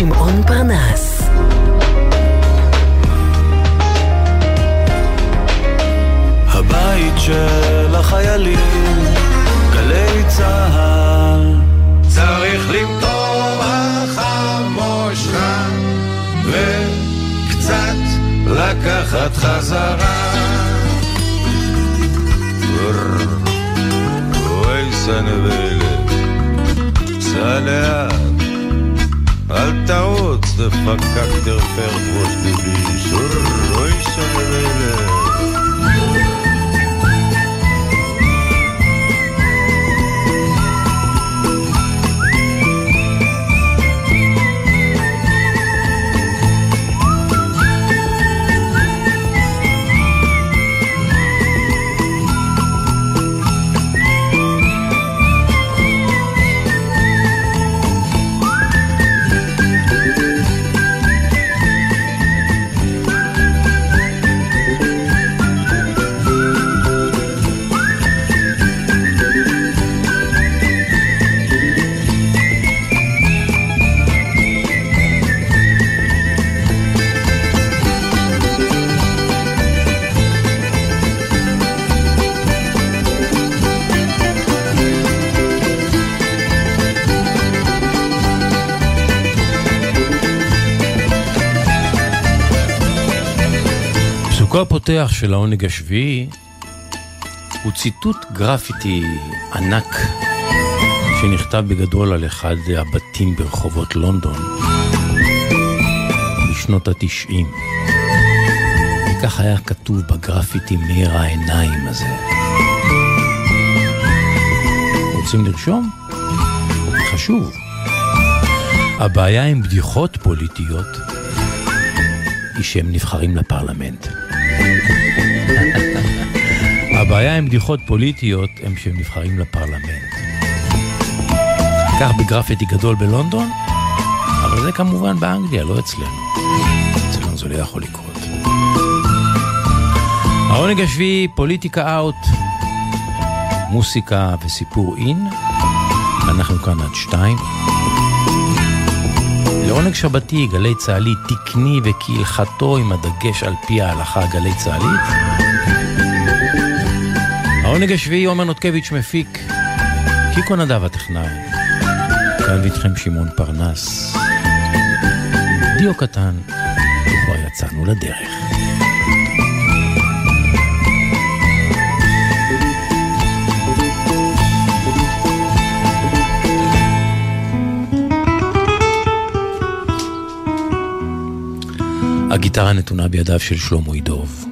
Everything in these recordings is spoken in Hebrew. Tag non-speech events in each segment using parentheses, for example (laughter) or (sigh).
שמעון פרנס. הבית של החיילים, גלי צהל. צריך למטור החמושה וקצת לקחת חזרה. אוי סנבלת, אל de verkakte veldworst nu die פסוקו הפותח של העונג השביעי הוא ציטוט גרפיטי ענק שנכתב בגדול על אחד הבתים ברחובות לונדון בשנות התשעים. וכך היה כתוב בגרפיטי מאיר העיניים הזה. רוצים לרשום? חשוב. הבעיה עם בדיחות פוליטיות היא שהם נבחרים לפרלמנט. הבעיה עם בדיחות פוליטיות הם שהם נבחרים לפרלמנט. כך בגרפיטי גדול בלונדון, אבל זה כמובן באנגליה, לא אצלנו. אצלנו זה לא יכול לקרות. העונג השביעי, פוליטיקה אאוט, מוסיקה וסיפור אין. אנחנו כאן עד שתיים. לעונג שבתי, גלי צה"לי תקני וכהלכתו עם הדגש על פי ההלכה גלי צה"לית. העונג השביעי עומר נותקביץ' מפיק, קיקו נדב הטכנאי. כאן ואיתכם שמעון פרנס. דיו קטן, וכבר יצאנו לדרך. הגיטרה נתונה בידיו של שלמה ידוב.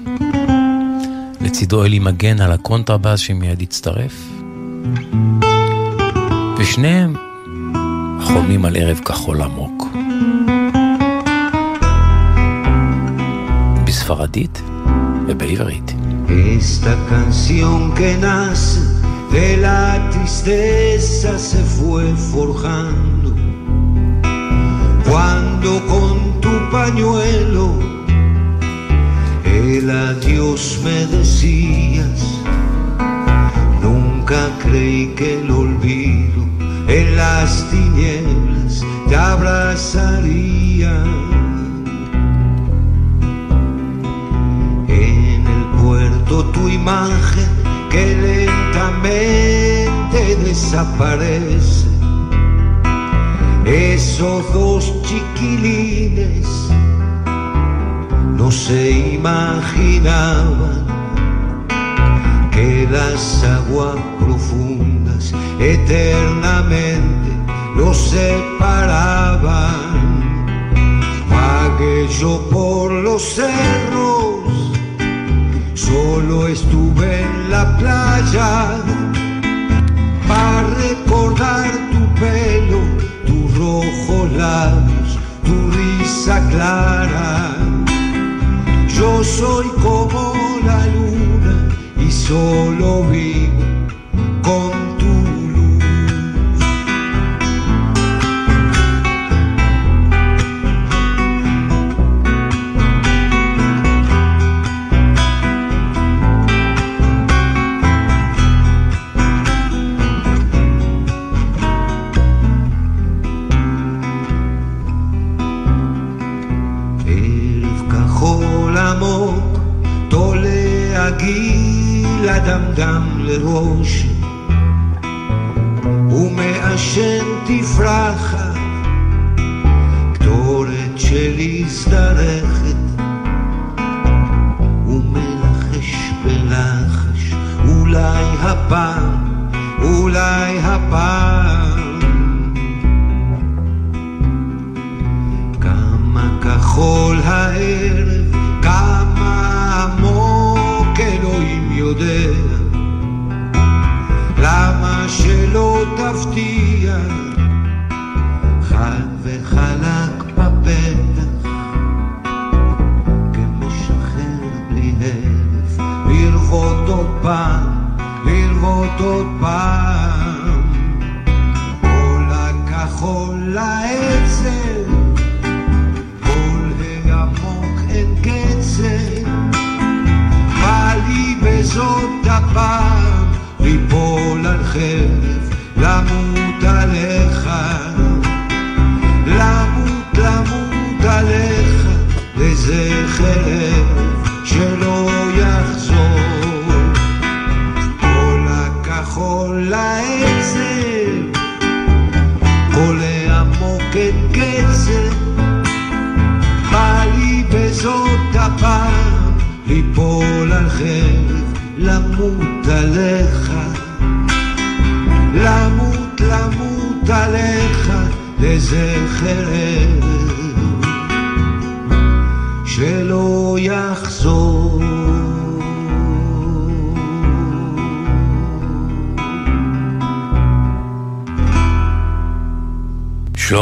לצידו אלי מגן על הקונטרבאס שמיד יצטרף. ושניהם חולמים על ערב כחול עמוק. בספרדית ובעברית. Esta canción que nace de la tristeza se fue forjando cuando con pañuelo el adiós me decías. Nunca creí que el olvido en las tinieblas te abrazaría. En el puerto tu imagen que lentamente desaparece. Esos dos chiquilines no se imaginaban que las aguas profundas eternamente los separaban. Yo por los cerros, solo estuve en la playa para labios, tu risa clara. Yo soy como la luna y solo vivo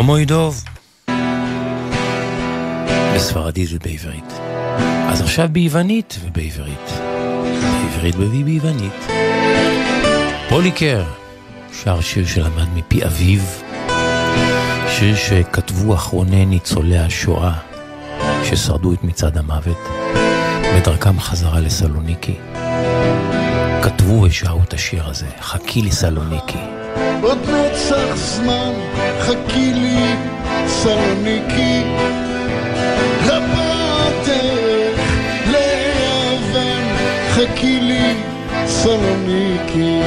שלמה ידוב, בספרדית ובעברית. אז עכשיו ביוונית ובעברית. בעברית וביוונית. פוליקר שר שיר שלמד מפי אביו, שיר שכתבו אחרוני ניצולי השואה ששרדו את מצעד המוות בדרכם חזרה לסלוניקי. כתבו ושרו את השיר הזה, חכי לי סלוניקי. עוד נצח זמן, חכי לי סלוניקי. חכי לי סלוניקי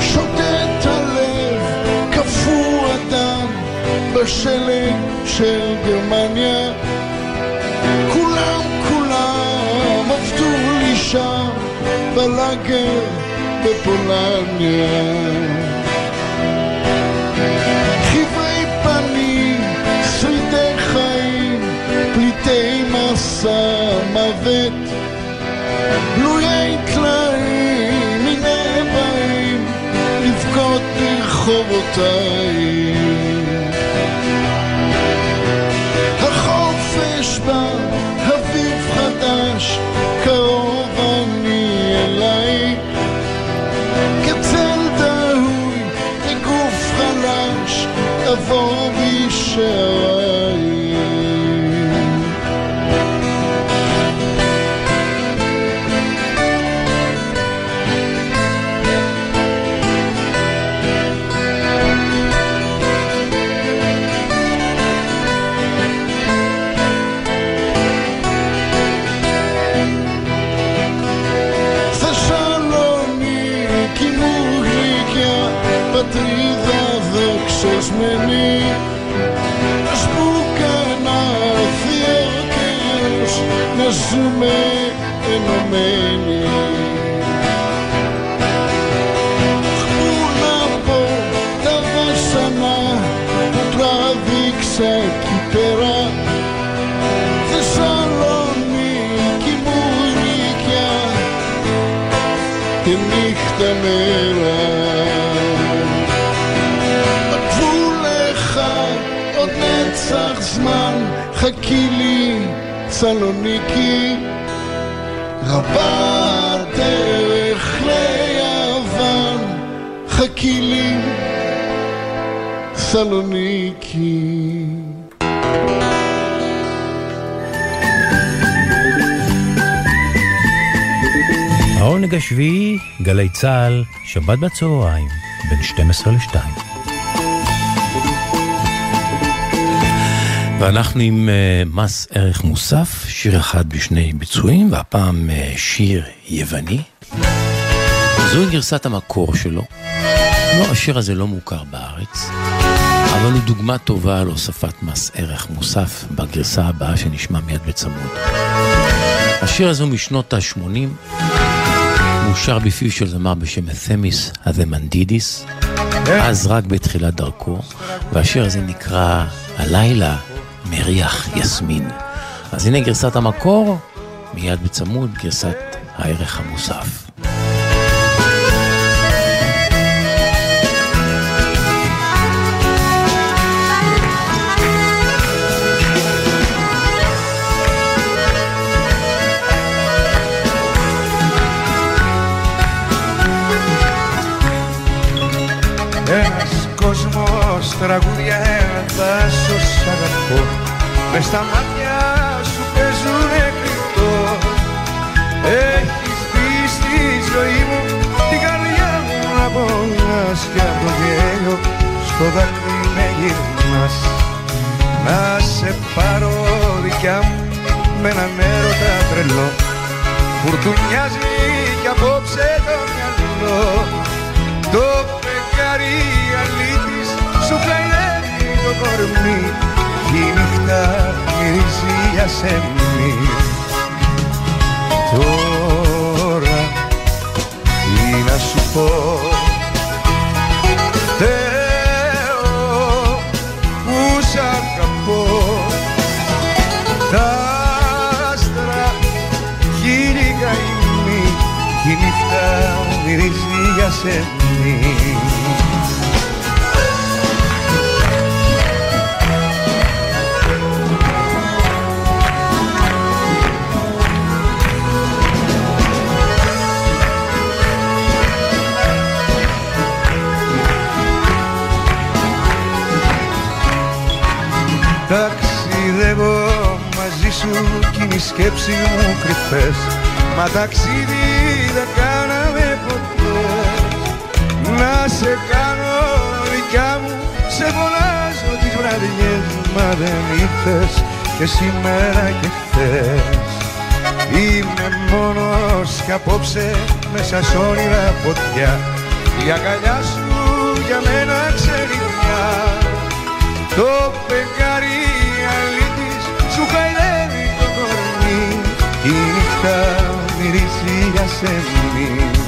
שוטט הלב, קפוא הדם בשלג של גרמניה. כולם כולם עבדו לי שם בלאגר בפולניה חברי פנים, שרידי חיים, פליטי מסע מוות, בלויי טלאים, הנה באים לבכות ברחובותיי. μείνουμε ενωμένοι Πού να πω τα βάσανα που τράβηξα εκεί πέρα. Θεσσαλονίκη μου γλυκιά και νύχτα μέρα. Βούλεχα ο Νέτσαχσμαν χακί סלוניקי רבה דרך ליוון חכי לי סלוניקי העונג השביעי, גלי צה"ל, שבת בצהריים, בין 12 ל-2. ואנחנו עם uh, מס ערך מוסף, שיר אחד בשני ביצועים, והפעם uh, שיר יווני. זוהי גרסת המקור שלו. לא, השיר הזה לא מוכר בארץ, אבל הוא דוגמה טובה להוספת מס ערך מוסף בגרסה הבאה שנשמע מיד בצמוד. השיר הזה הוא משנות ה-80, מאושר בפיו של זמר בשם תמיס הדמנדידיס, אז רק בתחילת דרכו, והשיר הזה נקרא הלילה מריח יסמין. אז הנה גרסת המקור, מיד בצמוד גרסת הערך המוסף. Ένας κόσμος τραγούδια ένα δάσος αγαπώ. Μες στα μάτια σου παίζουνε κρυπτό Έχεις μπει στη ζωή μου την καρδιά μου να πονάς και από το γέλιο. Στο δάκρυ με γυρνάς. Να σε πάρω δικιά μου με έναν έρωτα τρελό. Φουρτουνιάζει κι απόψε κορμί η νύχτα μυρίζει για σεμί Τώρα τι να σου πω. Θεό που σ' αγαπώ. Τα άστρα χείλη καημή η νύχτα μυρίζει για σεμί Ταξιδεύω μαζί σου κι είναι οι σκέψεις μου κρυφές. Μα ταξίδι δεν κάναμε ποτές. Να σε κάνω δικιά μου Σε φωνάζω τις βραδιές Μα δεν ήρθες και σήμερα και χθες. Είμαι μόνος κι απόψε μέσα σ' όνειρα φωτιά. Η αγκαλιά σου για μένα ξερινιά Το φεγγάρι σε εμείς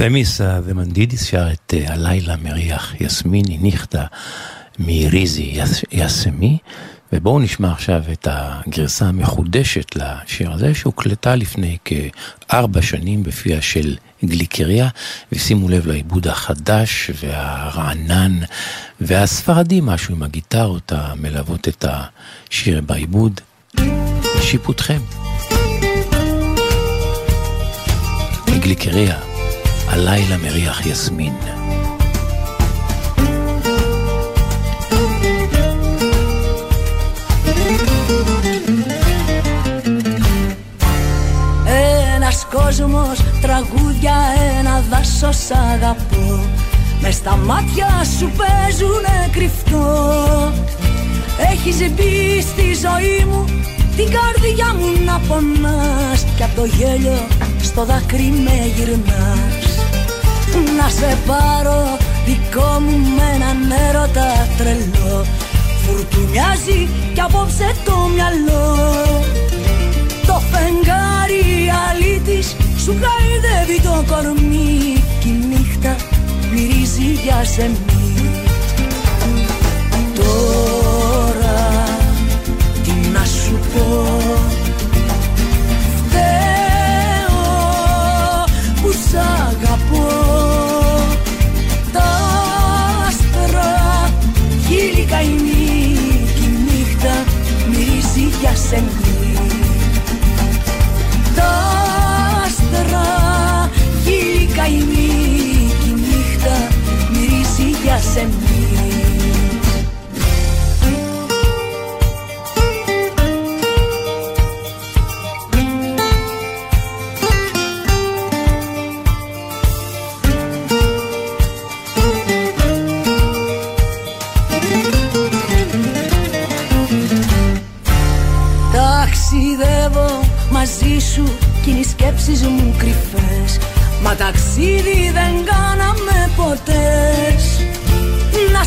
תמיס אדמנדידיס שר את אה, הלילה מריח יסמין, η νύχτα μυρίζει γιασ- γιασεμί, ובואו נשמע עכשיו את הגרסה המחודשת לשיר הזה, שהוקלטה לפני כארבע שנים בפיה של גליקריה, ושימו לב לעיבוד החדש והרענן והספרדי משהו עם הגיטרות המלוות את השיר בעיבוד. לשיפוטכם. מגליקריה. הלילה מריח יסמין. Ένας κόσμος, τραγούδια, ένα δάσος αγαπώ Μες στα μάτια σου παίζουνε κρυφτό Έχεις μπει στη ζωή μου, την καρδιά μου να πονάς Κι απ' το γέλιο στο δάκρυ με γυρνάς Να σε πάρω. Δικό μου με έναν έρωτα τρελό. Φουρτουνιάζει κι απόψε το μυαλό. Το φεγγάρι αλήτης σου χαϊδεύει το κορμί. Κι η νύχτα μυρίζει για σεμί Τώρα τι να σου πω σε μη. Ταξιδεύω μαζί σου κι είναι οι σκέψεις μου κρυφές. Μα ταξίδι δεν κάναμε ποτέ. Να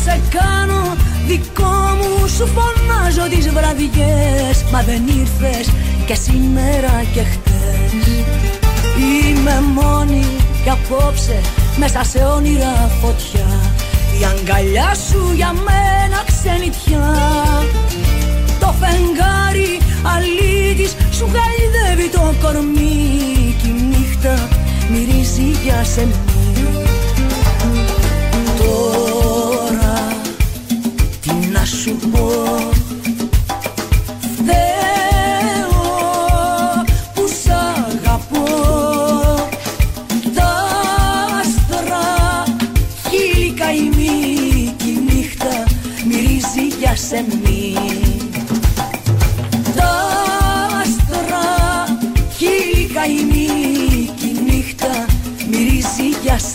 σε κάνω. Δικό μου σου φωνάζω τις βραδιές. Μα δεν ήρθες και σήμερα και χτες. Είμαι μόνη και απόψε μέσα σε όνειρα φωτιά. Η αγκαλιά σου για μένα ξενιτιά. Το φεγγάρι αλήτης σου γαϊδεύει το κορμί. Κι η νύχτα μυρίζει για σεμί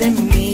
en mí.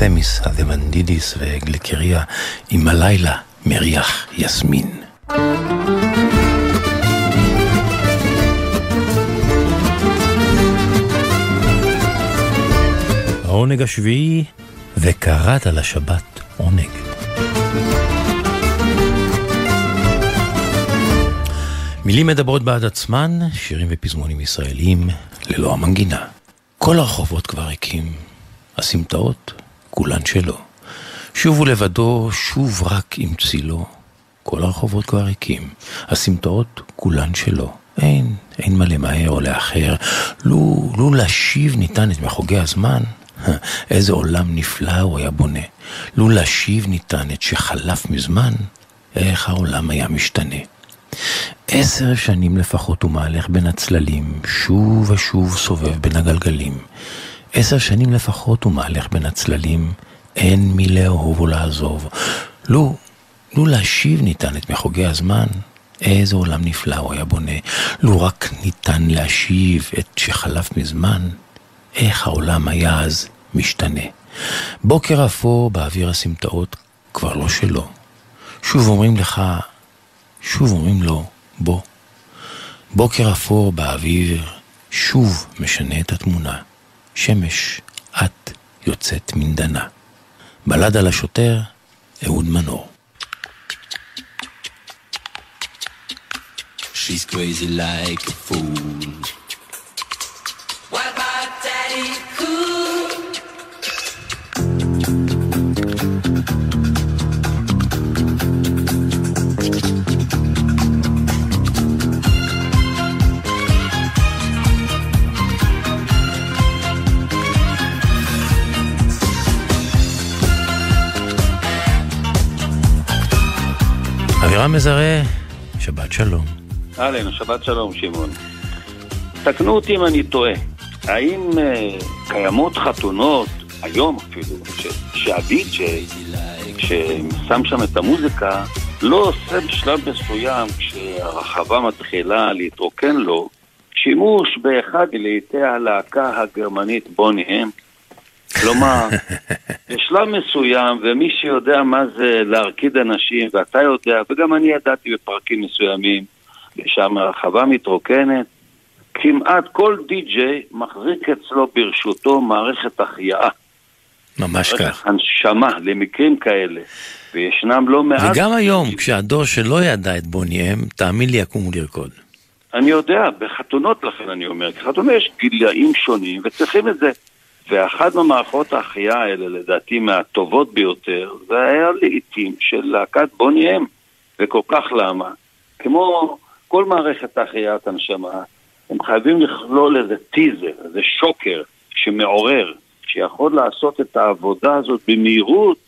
תמיס הדמנדידיס וגליקריה עם הלילה מריח יסמין. העונג השביעי, וקראת לשבת עונג. מילים מדברות בעד עצמן, שירים ופזמונים ישראליים ללא המנגינה. כל הרחובות כבר ריקים, הסמטאות כולן שלו. שובו לבדו, שוב רק עם צילו. כל הרחובות כבר ריקים, הסמטאות כולן שלו. אין, אין מה למהר או לאחר. לו, לו להשיב ניתן את מחוגי הזמן, איזה עולם נפלא הוא היה בונה. לו להשיב ניתן את שחלף מזמן, איך העולם היה משתנה. עשר שנים לפחות הוא מהלך בין הצללים, שוב ושוב סובב בין הגלגלים. עשר שנים לפחות הוא מהלך בין הצללים, אין מי לאהוב או לעזוב. לו, לו להשיב ניתן את מחוגי הזמן, איזה עולם נפלא הוא היה בונה. לו רק ניתן להשיב את שחלף מזמן, איך העולם היה אז משתנה. בוקר אפור באוויר הסמטאות כבר לא שלו. שוב אומרים לך, שוב אומרים לו, בוא. בוקר אפור באוויר שוב משנה את התמונה. שמש, את יוצאת מן דנה. בלד על השוטר, אהוד מנור. She's crazy like a fool. אבירם מזרה, שבת שלום. אהלן, שבת שלום שמעון. תקנו אותי אם אני טועה. האם uh, קיימות חתונות, היום אפילו, שהדי-ג'יי, ששם שם את המוזיקה, לא עושה בשלב מסוים, כשהרחבה מתחילה להתרוקן לו, שימוש באחד מלהיטי הלהקה הגרמנית בוני אם. כלומר, (laughs) בשלב מסוים, ומי שיודע מה זה להרקיד אנשים, ואתה יודע, וגם אני ידעתי בפרקים מסוימים, ושם הרחבה מתרוקנת, כמעט כל די-ג'יי מחזיק אצלו ברשותו מערכת החייאה. ממש מערכת כך. הנשמה למקרים כאלה, וישנם לא מעט... וגם היום, כשהדור שלא ידע את בוני אם, תאמין לי, יקומו לרקוד. אני יודע, בחתונות לכן אני אומר, כי חתונות יש גילאים שונים וצריכים את זה. ואחת ממערכות ההחייאה האלה, לדעתי מהטובות ביותר, זה היה לעיתים של להקת בוני אם. וכל כך למה? כמו כל מערכת החייאת הנשמה, הם חייבים לכלול איזה טיזר, איזה שוקר שמעורר, שיכול לעשות את העבודה הזאת במהירות,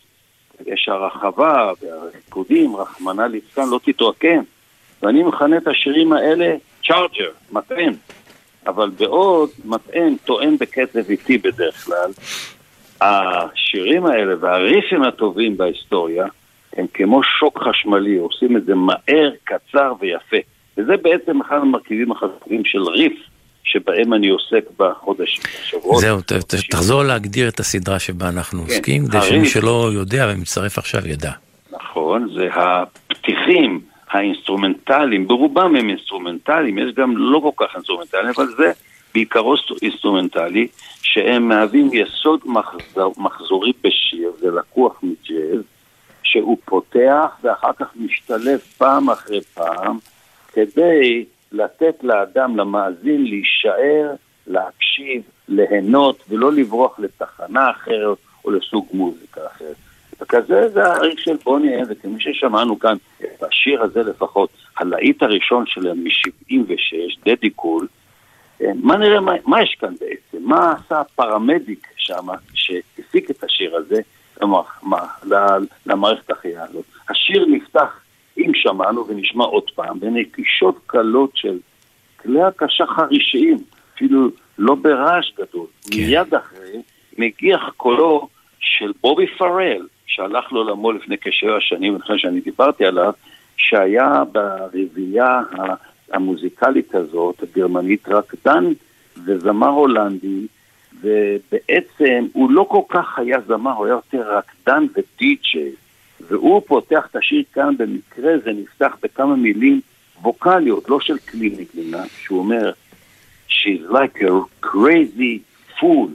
כדי שהרחבה והריקודים, רחמנא ליצלן, לא תתרוקן. ואני מכנה את השירים האלה צ'ארג'ר, מטען. אבל בעוד מטען טוען בקצב איטי בדרך כלל, השירים האלה והריפים הטובים בהיסטוריה הם כמו שוק חשמלי, עושים את זה מהר, קצר ויפה. וזה בעצם אחד המרכיבים החשובים של ריף, שבהם אני עוסק בחודשים, בשבועות. זהו, ת, ת, תחזור להגדיר את הסדרה שבה אנחנו כן, עוסקים, כדי. שמי שלא יודע ומצטרף עכשיו ידע. נכון, זה הפתיחים האינסטרומנטליים, ברובם הם אינסטרומנטליים, יש גם לא כל כך אינסטרומנטליים, אבל זה בעיקרו אינסטרומנטלי, שהם מהווים יסוד מחזור, מחזורי בשיר, זה לקוח מג'אז, שהוא פותח ואחר כך משתלב פעם אחרי פעם, כדי לתת לאדם, למאזין, להישאר, להקשיב, ליהנות, ולא לברוח לתחנה אחרת או לסוג מוזיקה אחרת. וכזה זה הריק של בוני אם, וכמי ששמענו כאן, בשיר הזה לפחות, הלהיט הראשון שלהם מ-76, דדי קול, אה, מה נראה, מה, מה יש כאן בעצם? מה עשה הפרמדיק שם שהפיק את השיר הזה למערכת החייאה הזאת? השיר נפתח, אם שמענו ונשמע עוד פעם, בנטישות קלות של כלי הקשה חרישיים, אפילו לא ברעש גדול. כן. מיד אחרי מגיח קולו של בובי פרל, שהלך לעולמו לפני כשבע שנים, לפני שאני דיברתי עליו, שהיה ברביעייה המוזיקלית הזאת, הגרמנית, רקדן וזמר הולנדי, ובעצם הוא לא כל כך היה זמר, הוא היה יותר רקדן ודי-ג'יי. והוא פותח את השיר כאן, במקרה זה נפתח בכמה מילים ווקאליות, לא של כלי נגנה, שהוא אומר, She's like a crazy fool.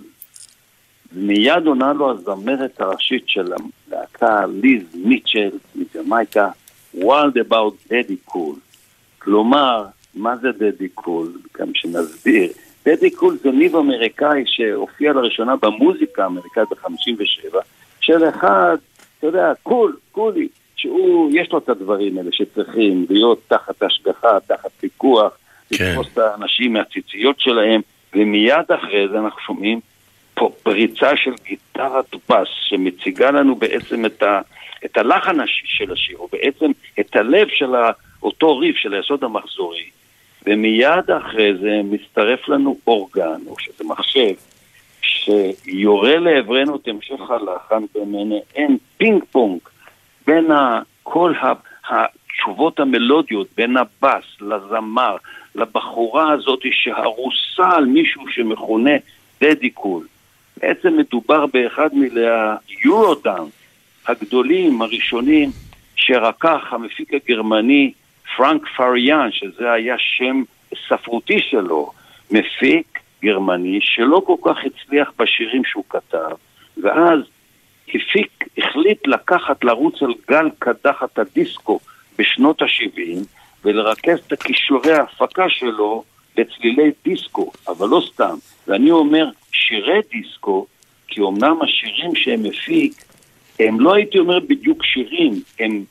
ומיד עונה לו הזמרת הראשית של הלהקה, ליז מיטשל מג'מייקה, Wild about Daddy Cool. כלומר, מה זה Daddy Cool? גם שנסביר. Daddy Cool זה ניב אמריקאי שהופיע לראשונה במוזיקה האמריקאית ב-57, של אחד, אתה יודע, cool, קולי, שהוא, יש לו את הדברים האלה שצריכים להיות תחת השגחה, תחת פיקוח, כן. לתפוס את האנשים מהציציות שלהם, ומיד אחרי זה אנחנו שומעים פריצה של גיטרת בס, שמציגה לנו בעצם את, ה, את הלחן של השיר, או בעצם את הלב של ה, אותו ריף של היסוד המחזורי. ומיד אחרי זה מצטרף לנו אורגן, או שזה מחשב, שיורה לעברנו את המשך הלחן במעין פינג פונג בין כל ה, התשובות המלודיות, בין הבס לזמר, לבחורה הזאת שהרוסה על מישהו שמכונה Daddy Cool. בעצם מדובר באחד מהיורודאנס הגדולים, הראשונים, שרקח המפיק הגרמני פרנק פריאן, שזה היה שם ספרותי שלו, מפיק גרמני שלא כל כך הצליח בשירים שהוא כתב, ואז הפיק, החליט לקחת, לרוץ על גל קדחת הדיסקו בשנות ה-70 ולרכז את כישורי ההפקה שלו לצלילי דיסקו, אבל לא סתם. ואני אומר שירי דיסקו, כי אמנם השירים שהם מפיק, הם לא הייתי אומר בדיוק שירים, הם,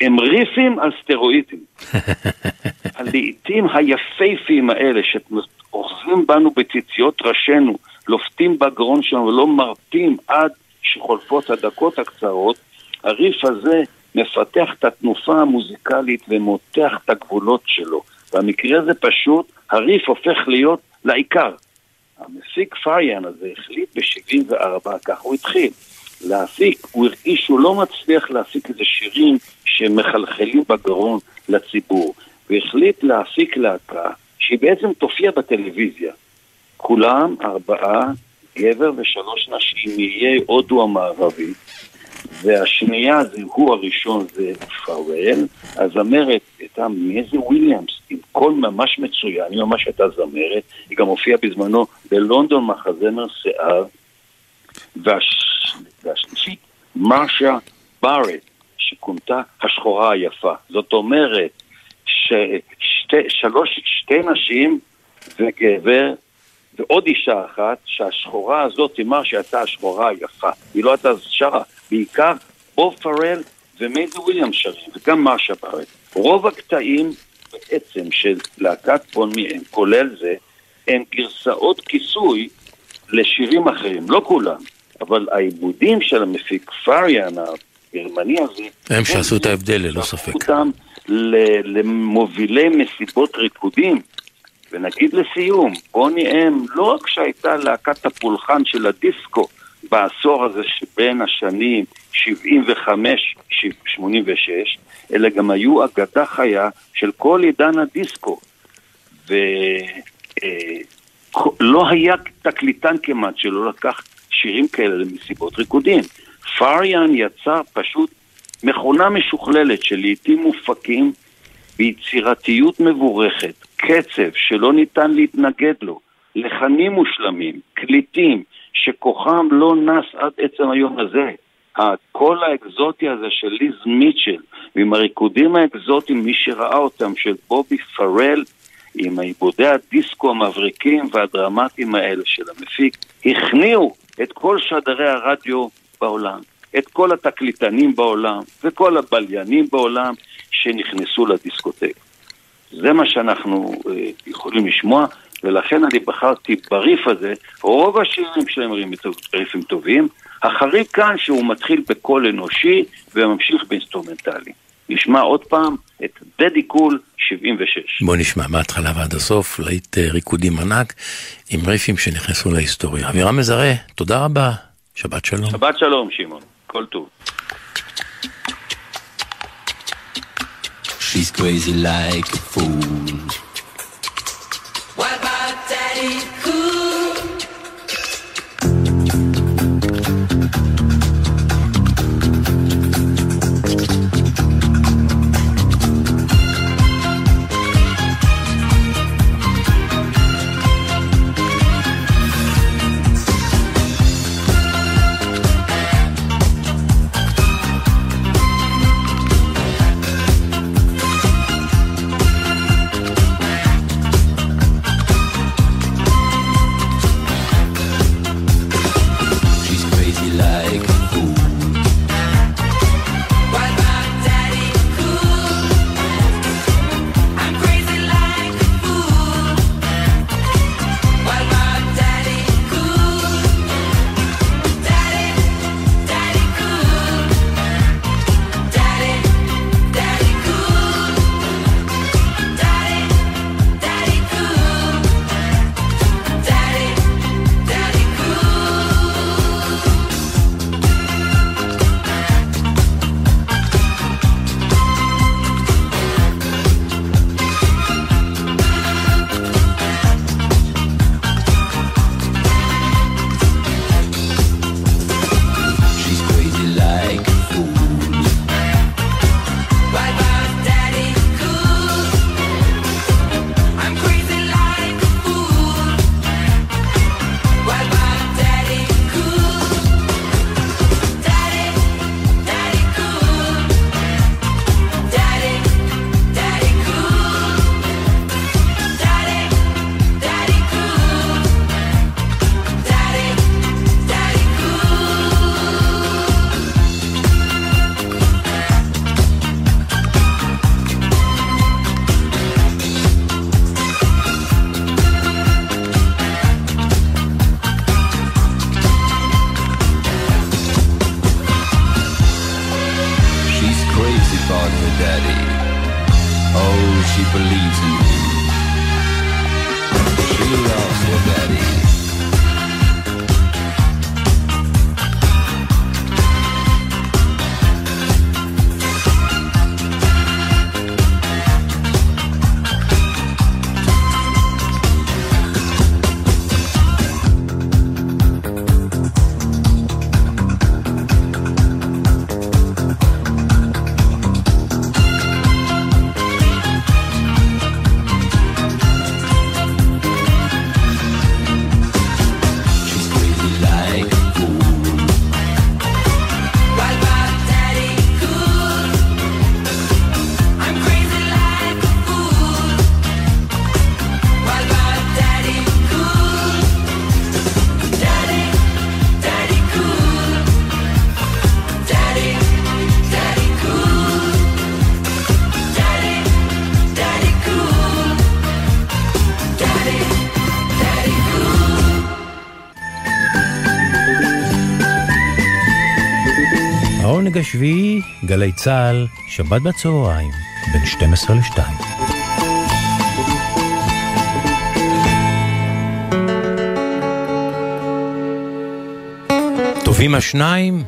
הם ריפים על סטרואידים. (laughs) הלעיתים היפהפיים האלה שאוחזים בנו בציציות ראשינו, לופתים בגרון שלנו ולא מרפים עד שחולפות הדקות הקצרות, הריף הזה מפתח את התנופה המוזיקלית ומותח את הגבולות שלו. במקרה הזה פשוט הריף הופך להיות לעיקר. המפיק פריאן הזה החליט ב-74, כך הוא התחיל, להפיק, הוא הרגיש שהוא לא מצליח להפיק איזה שירים שמחלחלים בגרון לציבור, והחליט להפיק להקה שהיא בעצם תופיע בטלוויזיה. כולם, ארבעה, גבר ושלוש נשים מאיי הודו המערבי, והשנייה זה הוא הראשון זה פאוול, הזמרת הייתה מייזי וויליאמס, עם קול ממש מצוין, היא ממש הייתה זמרת, היא גם הופיעה בזמנו בלונדון מחזמר שיער, והשלישית, מרשה בארט, שכונתה השחורה היפה. זאת אומרת, ששתי, שלוש, שתי נשים וגבר ועוד אישה אחת, שהשחורה הזאת, היא מרשה הייתה השחורה היפה. היא לא הייתה שרה, בעיקר בוב פרל ומייזי וויליאם שרים, וגם מרשה בארט. רוב הקטעים בעצם של להקת פון מיהם, כולל זה, הם גרסאות כיסוי לשירים אחרים, לא כולם, אבל העיבודים של המפיק פריאן הגרמני הזה, הם שעשו את ההבדל ללא ספק. אותם למובילי מסיבות ריקודים. ונגיד לסיום, בוני אם לא רק שהייתה להקת הפולחן של הדיסקו בעשור הזה שבין השנים 75-86, אלא גם היו אגדה חיה של כל עידן הדיסקו. ולא אה, היה תקליטן כמעט שלא לקח שירים כאלה למסיבות ריקודים. פריאן יצר פשוט מכונה משוכללת של לעיתים מופקים ביצירתיות מבורכת, קצב שלא ניתן להתנגד לו, לחנים מושלמים, קליטים, שכוחם לא נס עד עצם היום הזה. הקול האקזוטי הזה של ליז מיטשל, ועם הריקודים האקזוטיים, מי שראה אותם, של בובי פרל, עם עיבודי הדיסקו המבריקים והדרמטיים האלה של המפיק, הכניעו את כל שדרי הרדיו בעולם, את כל התקליטנים בעולם וכל הבליינים בעולם שנכנסו לדיסקוטק. זה מה שאנחנו אה, יכולים לשמוע, ולכן אני בחרתי בריף הזה, רוב השירים שלהם ריפים טובים, החריג כאן שהוא מתחיל בקול אנושי וממשיך באינסטרומנטלי. נשמע עוד פעם את Daddy Cool 76. בוא נשמע מההתחלה ועד הסוף, להיט אה, ריקודים ענק עם ריפים שנכנסו להיסטוריה. אבירם מזרה, תודה רבה, שבת שלום. שבת שלום, שמעון, כל טוב. She's crazy like a fool. העונג השביעי, גלי צה"ל, שבת בצהריים, בין 12 ל-2. טובים השניים,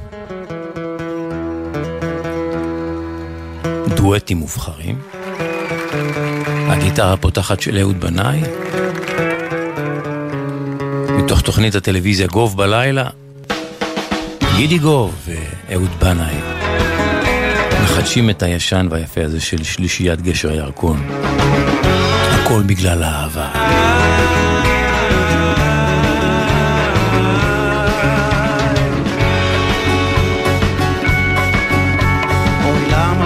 דואטים מובחרים, הגיטרה הפותחת של אהוד בנאי, מתוך תוכנית הטלוויזיה גוב בלילה, גידי גוב ואהוד בנאי מחדשים את הישן והיפה הזה של שלישיית גשר הירקון. הכל בגלל האהבה.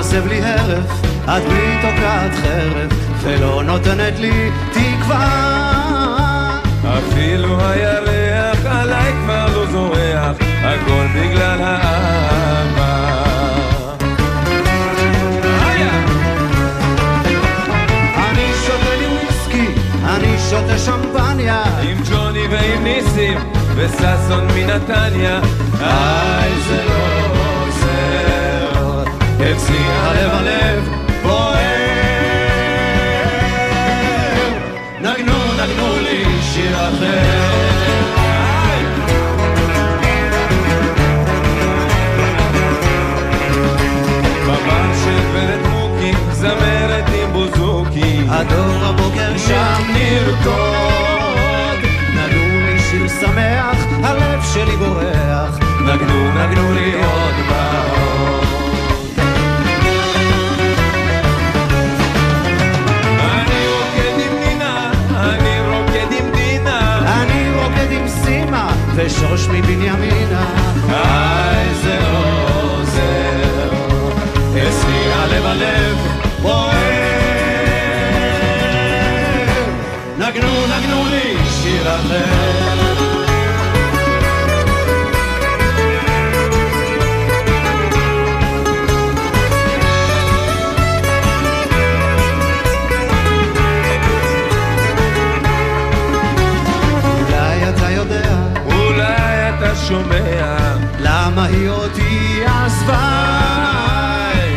זה בלי הרף, את בלי תוקעת חרב, ולא נותנת לי תקווה. אפילו הירח הכל בגלל האהבה. אני שותה לי וויסקי, אני שותה שמפניה. עם ג'וני ועם ניסים, וששון מנתניה. איי, זה לא עוזר. אצלי הלב הלב בוער. נגנו, נגנו לי שיר אחר. הדור הבוקר שם נרקוד. נגנו לי שיר שמח, הלב שלי בורח. נגנו, נגנו לי עוד סימה ושוש מבנימינה. איי, זה עוזר. אצלי הלב הלב בוער. שיר אחר. שומע למה היא אותי עזבה.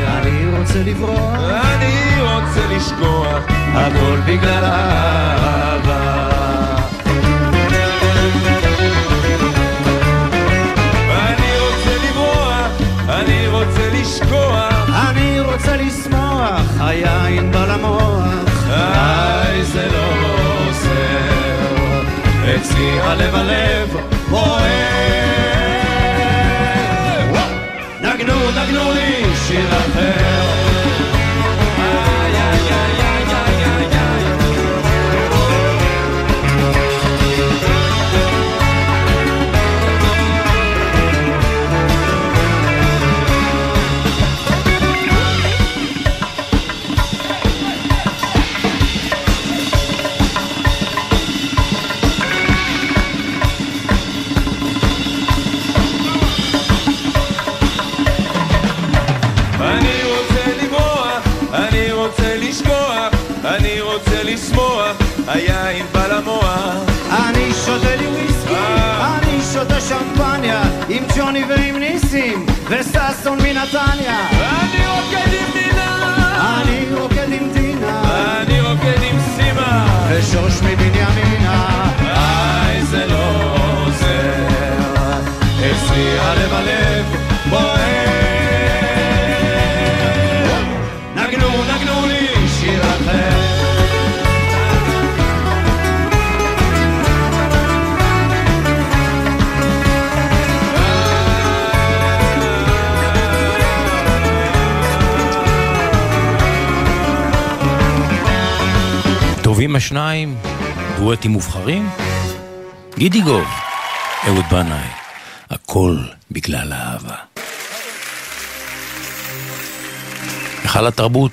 אני רוצה לברוח, אני רוצה לשכוח הכל בגלל האהבה. היין בא למוח. איי, זה לא עוזר אצלי הלב הלב בוער וששון מנתניה. אני רוקד עם נינה, אני רוקד עם דינה, אני רוקד עם סימה. ושוש מבנימינה. איי, זה לא עוזר, אצלי הלב הלב השניים, דואטים מובחרים, גידי גוב, אהוד בנאי, הכל בגלל האהבה. היכל התרבות,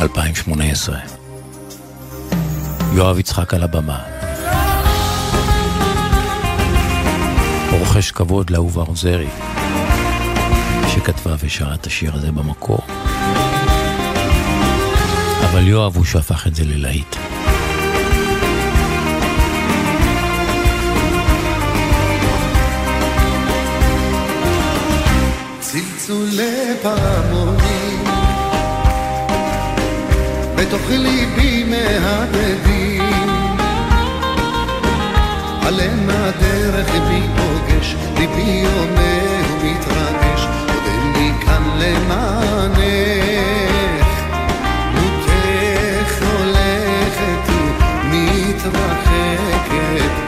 2018. יואב יצחק על הבמה. רוכש כבוד לאהובה עוזרי, שכתבה ושרה את השיר הזה במקור. אבל יואב הוא שהפך את זה ללהיט. צלצולי פעמונים ליבי מהדהדים עלם הדרך בי פוגש, ליבי אומר ומתרגש, עוד אין לי כאן למענך. ומתרחקת,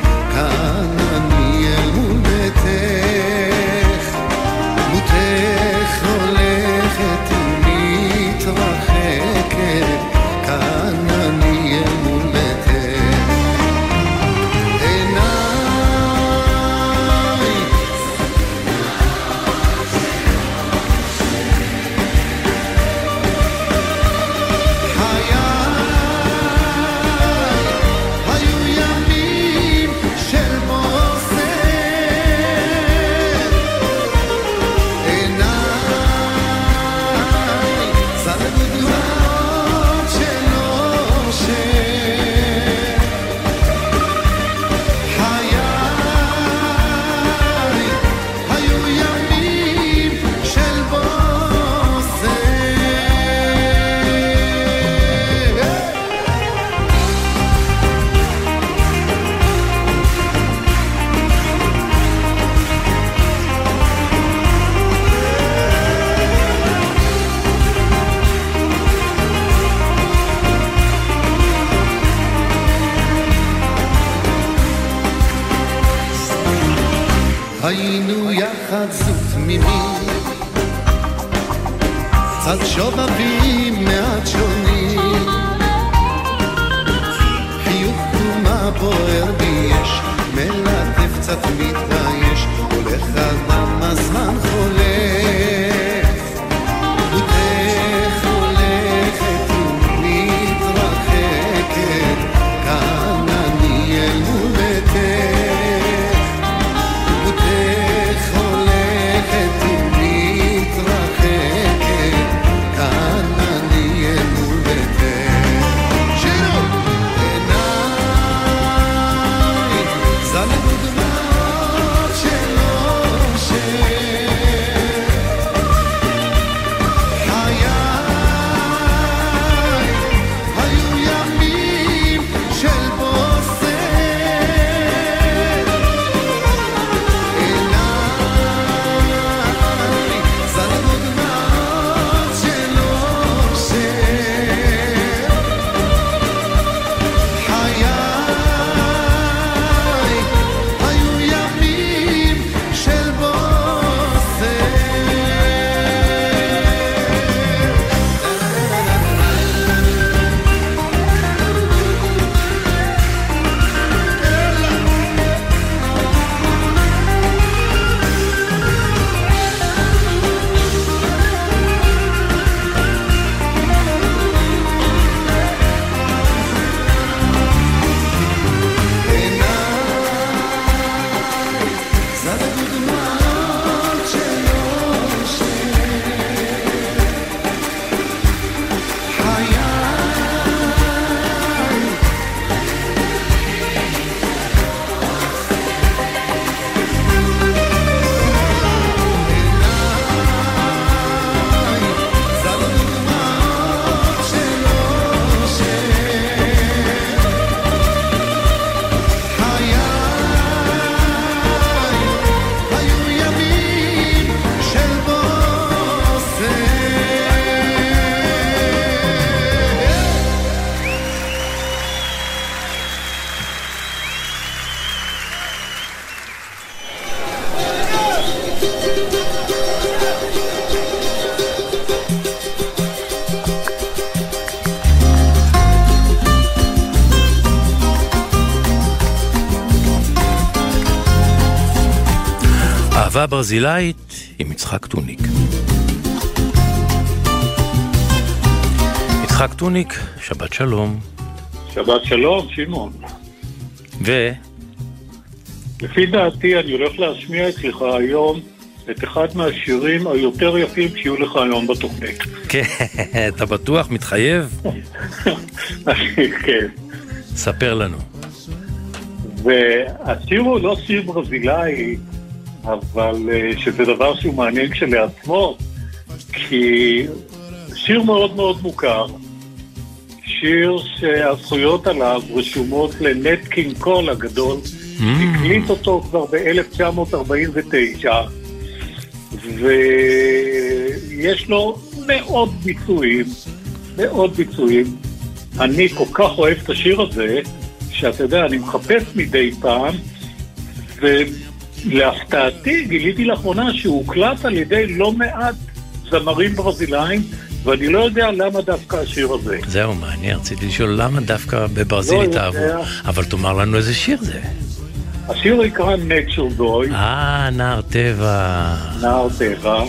אהבה ברזילאית עם יצחק טוניק. יצחק טוניק, שבת שלום. שבת שלום, שמעון. ו... לפי דעתי אני הולך להשמיע אצלך היום את אחד מהשירים היותר יפים שיהיו לך היום בתוכנית. כן, (laughs) אתה בטוח? מתחייב? (laughs) כן. ספר לנו. והשיר הוא לא שיר ברזילאי, אבל אה, שזה דבר שהוא מעניין כשלעצמו, כי שיר מאוד מאוד מוכר, שיר שהזכויות עליו רשומות לנט קינג קול הגדול, Mm. הקליט אותו כבר ב-1949, ויש לו מאות ביצועים, מאות ביצועים. אני כל כך אוהב את השיר הזה, שאתה יודע, אני מחפש מדי פעם, ולהפתעתי גיליתי לאחרונה שהוא הוקלט על ידי לא מעט זמרים ברזילאים, ואני לא יודע למה דווקא השיר הזה. זהו, מעניין, רציתי לשאול למה דווקא בברזיל לא התאהבו. אבל תאמר לנו איזה שיר זה. השיר נקרא Nature Boy, אה, נער טבע. נער טבע,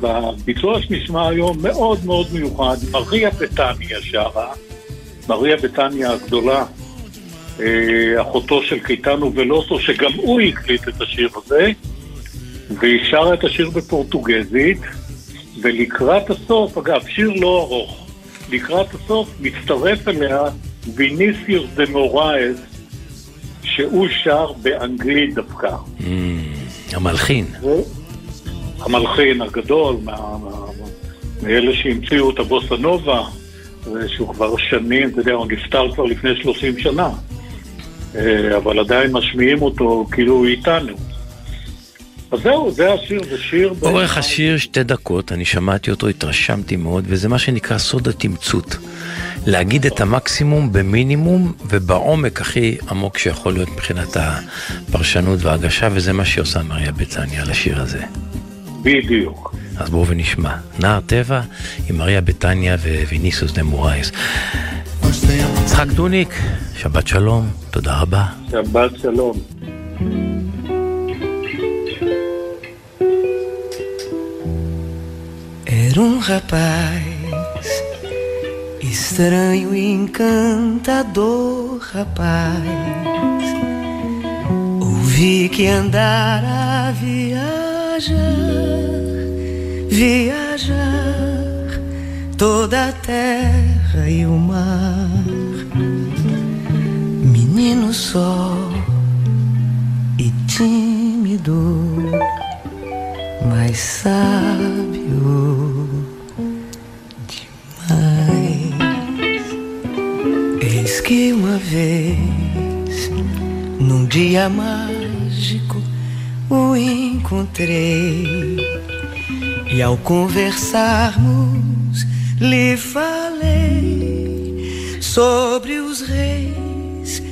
והביצוע שנשמע היום מאוד מאוד מיוחד, מריה בטניה שרה, מריה בטניה הגדולה, אחותו של קיטנו ולוסו, שגם הוא הקליט את השיר הזה, והיא שרה את השיר בפורטוגזית, ולקראת הסוף, אגב, שיר לא ארוך, לקראת הסוף מצטרף אליה ויניסיוס דה מורייז, שהוא שר באנגלית דווקא. Mm, המלחין. המלחין הגדול, מה- מאלה שהמציאו את הבוסה נובה, שהוא כבר שנים, אתה יודע, הוא נפטר כבר לפני 30 שנה, אה, אבל עדיין משמיעים אותו כאילו הוא איתנו. אז זהו, זה השיר, זה שיר... ב- אורך השיר שתי דקות, אני שמעתי אותו, התרשמתי מאוד, וזה מה שנקרא סוד התמצות. להגיד את המקסימום במינימום ובעומק הכי עמוק שיכול להיות מבחינת הפרשנות וההגשה, וזה מה שעושה מריה בצניה לשיר הזה. בדיוק. אז בואו ונשמע. נער טבע עם מריה בטניה וויניסוס דה מורייס. יצחק דוניק, שבת שלום, תודה רבה. שבת שלום. Era um rapaz estranho e encantador rapaz. Ouvi que andara a viajar, viajar toda a terra e o mar. Menino só e tímido, mas sábio demais. Eis que uma vez, num dia mágico, o encontrei. E ao conversarmos, lhe falei sobre os reis,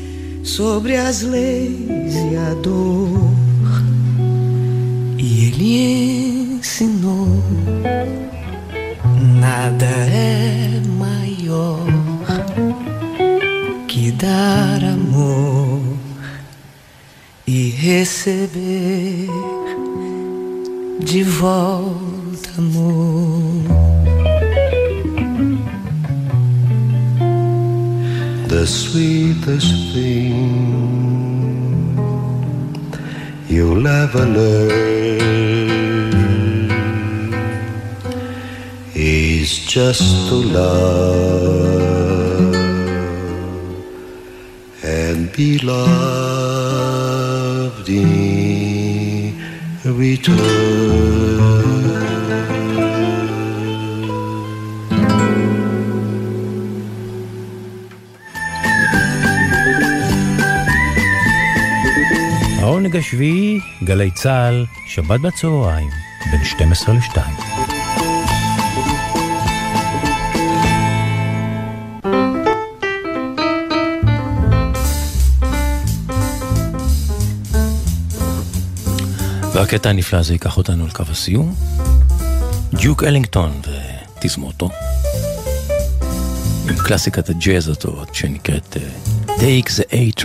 sobre as leis e a dor. E ele ensinou: nada é maior que dar amor e receber de volta amor. The sweetest thing you'll ever learn is just to love and be loved in return. העונג השביעי, גלי צה"ל, שבת בצהריים, בין 12 ל-2. והקטע הנפלא הזה ייקח אותנו לקו הסיום. דיוק אלינגטון ותזמורתו. עם קלאסיקת הג'אז הזאת שנקראת אה, Take the A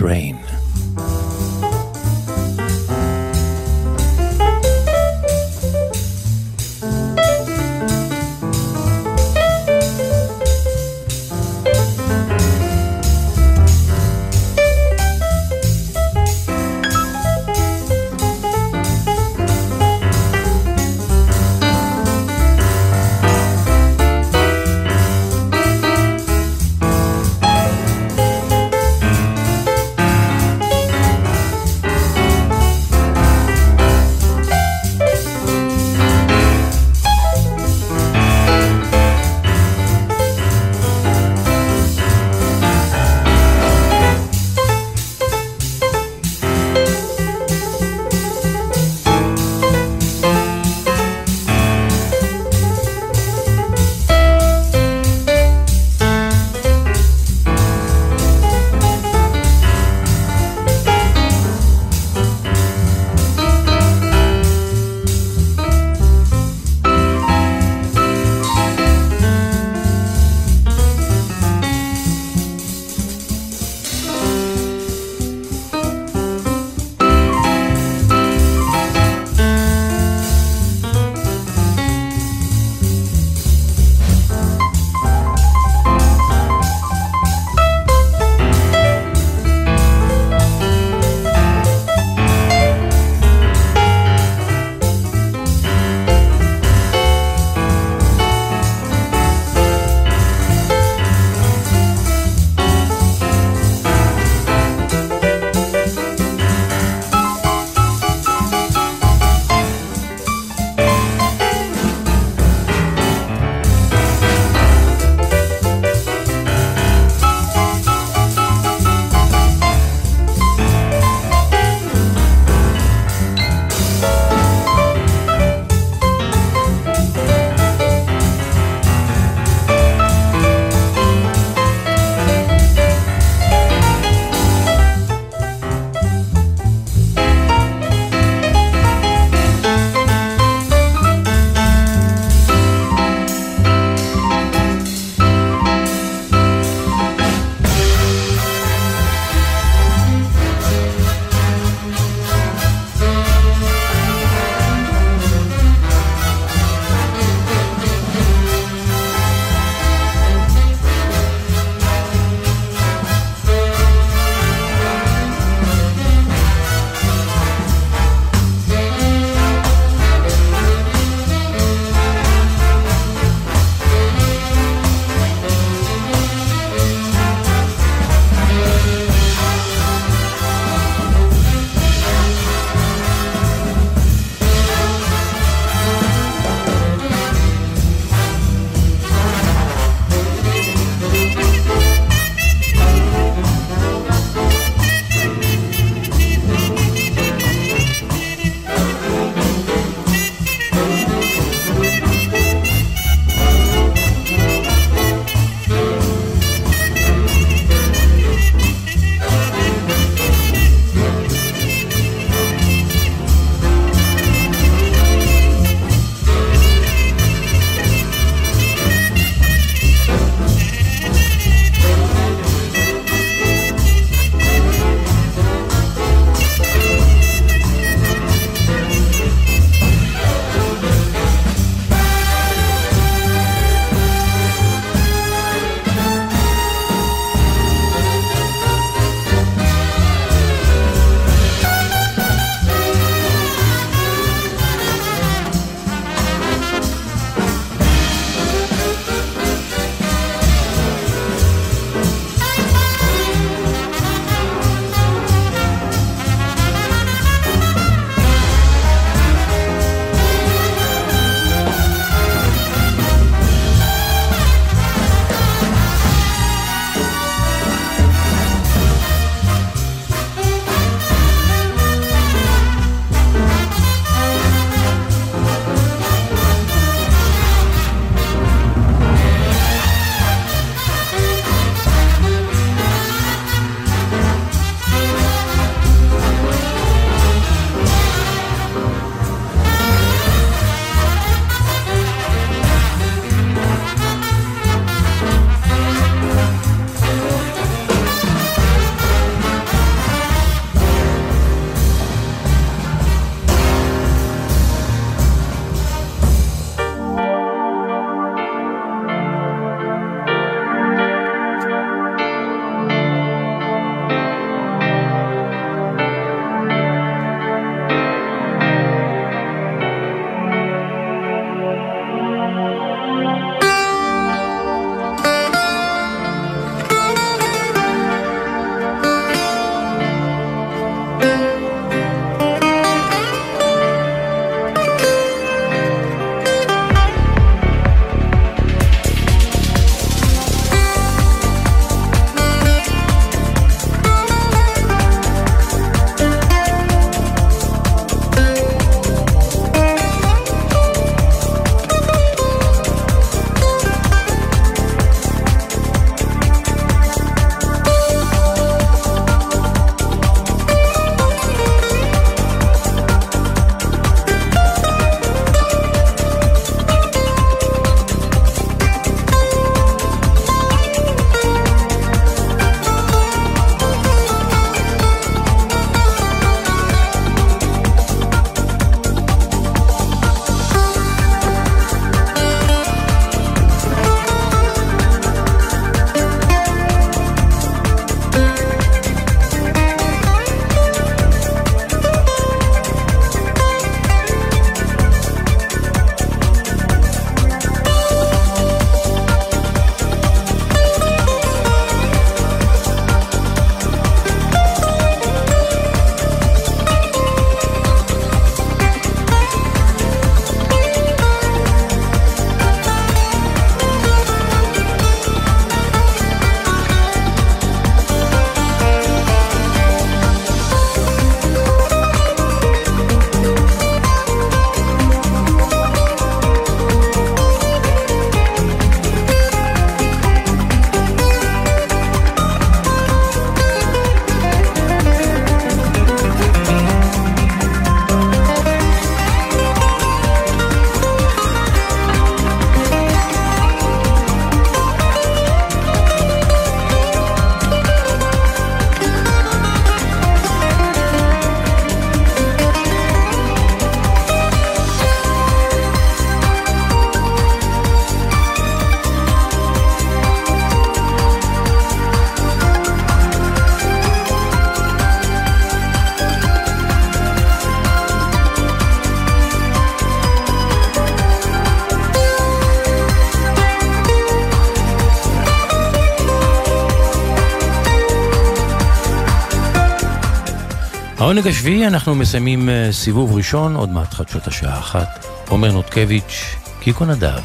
העונג השביעי אנחנו מסיימים אה, סיבוב ראשון, עוד מעט חדשות השעה אחת. עומר נותקביץ', קיקו נדב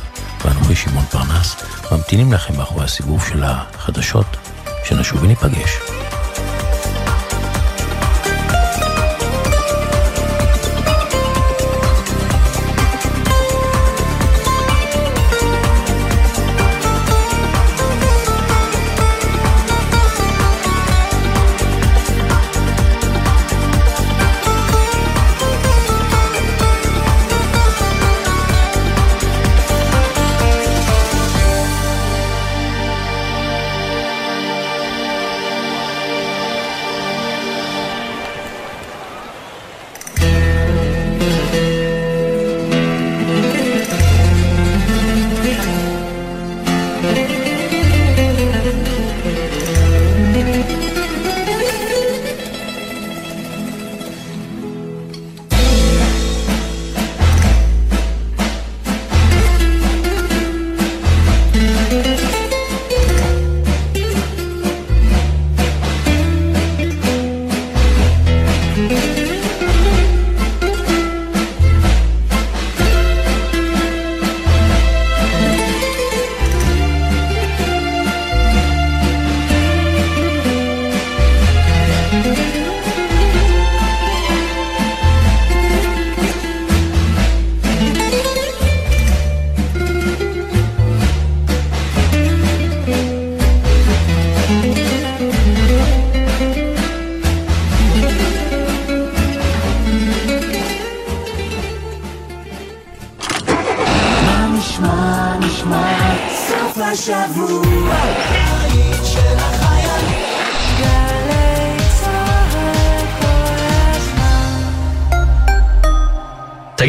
ואנוכי שמעון פרנס ממתינים לכם מאחורי הסיבוב של החדשות, שנשוב וניפגש.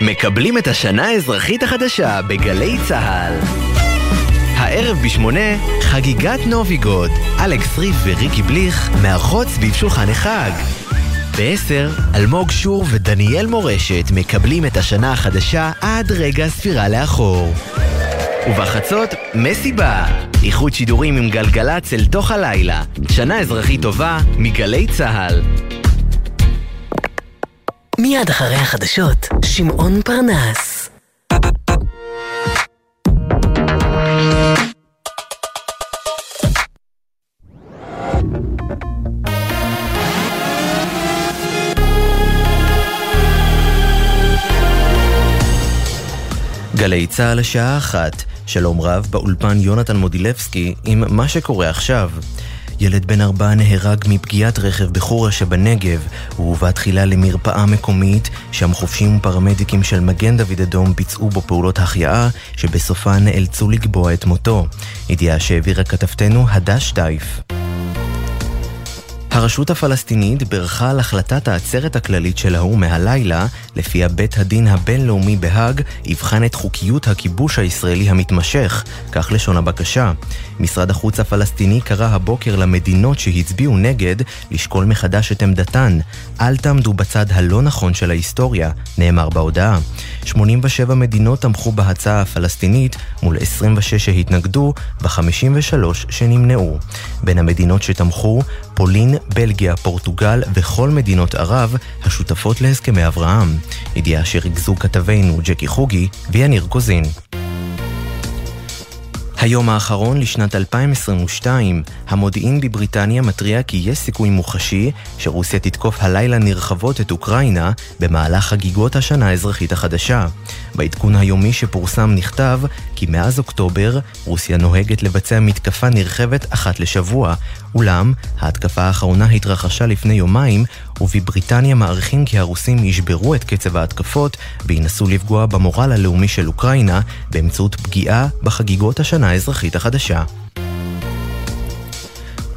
מקבלים את השנה האזרחית החדשה בגלי צה"ל. הערב בשמונה, חגיגת נוביגוד. אלכס ריף וריקי בליך מארחות סביב שולחן החג. בעשר, אלמוג שור ודניאל מורשת מקבלים את השנה החדשה עד רגע הספירה לאחור. ובחצות, מסיבה. איחוד שידורים עם גלגלצ אל תוך הלילה. שנה אזרחית טובה מגלי צה"ל. מיד אחרי החדשות, שמעון פרנס. גלי צה"ל השעה אחת, שלום רב באולפן יונתן מודילבסקי עם מה שקורה עכשיו. ילד בן ארבע נהרג מפגיעת רכב בחורה שבנגב. הוא הובא תחילה למרפאה מקומית, שם חופשים ופרמדיקים של מגן דוד אדום ביצעו בו פעולות החייאה, שבסופה נאלצו לקבוע את מותו. ידיעה שהעבירה כתבתנו הדש טייף. הרשות הפלסטינית בירכה על החלטת העצרת הכללית של האו"ם מהלילה, לפיה בית הדין הבינלאומי בהאג יבחן את חוקיות הכיבוש הישראלי המתמשך, כך לשון הבקשה. משרד החוץ הפלסטיני קרא הבוקר למדינות שהצביעו נגד לשקול מחדש את עמדתן. אל תעמדו בצד הלא נכון של ההיסטוריה, נאמר בהודעה. 87 מדינות תמכו בהצעה הפלסטינית מול 26 שהתנגדו ו-53 שנמנעו. בין המדינות שתמכו, פולין, בלגיה, פורטוגל וכל מדינות ערב השותפות להסכמי אברהם. ידיעה שריכזו כתבינו ג'קי חוגי ויניר קוזין. היום האחרון לשנת 2022, המודיעין בבריטניה מתריע כי יש סיכוי מוחשי שרוסיה תתקוף הלילה נרחבות את אוקראינה במהלך חגיגות השנה האזרחית החדשה. בעדכון היומי שפורסם נכתב כי מאז אוקטובר רוסיה נוהגת לבצע מתקפה נרחבת אחת לשבוע, אולם ההתקפה האחרונה התרחשה לפני יומיים ובבריטניה מעריכים כי הרוסים ישברו את קצב ההתקפות וינסו לפגוע במורל הלאומי של אוקראינה באמצעות פגיעה בחגיגות השנה האזרחית החדשה.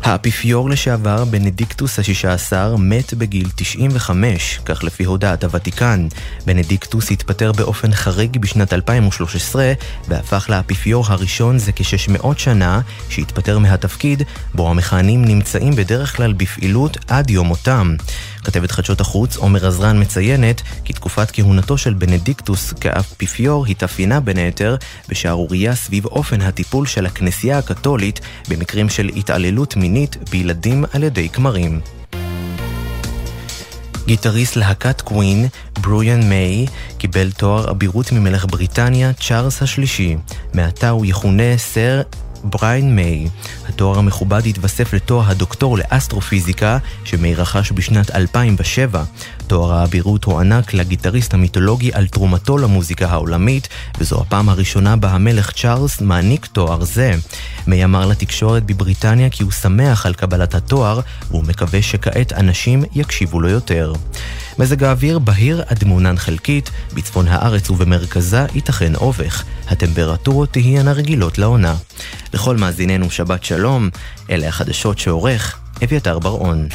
האפיפיור לשעבר בנדיקטוס השישה עשר מת בגיל 95, כך לפי הודעת הוותיקן. בנדיקטוס התפטר באופן חריג בשנת 2013 והפך לאפיפיור הראשון זה כ-600 שנה שהתפטר מהתפקיד בו המכהנים נמצאים בדרך כלל בפעילות עד יום מותם. כתבת חדשות החוץ עומר עזרן מציינת כי תקופת כהונתו של בנדיקטוס כאפיפיור התאפיינה בין היתר בשערורייה סביב אופן הטיפול של הכנסייה הקתולית במקרים של התעללות מינית בילדים על ידי כמרים. גיטריסט להקת קווין, בריאן מיי, קיבל תואר אבירות ממלך בריטניה, צ'ארלס השלישי. מעתה הוא יכונה סר בריין מיי. התואר המכובד התווסף לתואר הדוקטור לאסטרופיזיקה, שמיי רכש בשנת 2007. תואר האבירות הוענק לגיטריסט המיתולוגי על תרומתו למוזיקה העולמית, וזו הפעם הראשונה בה המלך צ'ארלס מעניק תואר זה. מיי אמר לתקשורת בבריטניה כי הוא שמח על קבלת התואר, והוא מקווה שכעת אנשים יקשיבו לו יותר. מזג האוויר בהיר עד מעונן חלקית, בצפון הארץ ובמרכזה ייתכן אובך. הטמפרטורות תהיינה רגילות לעונה. לכל מאזיננו שבת שלום, אלה החדשות שעורך אביתר בר-און.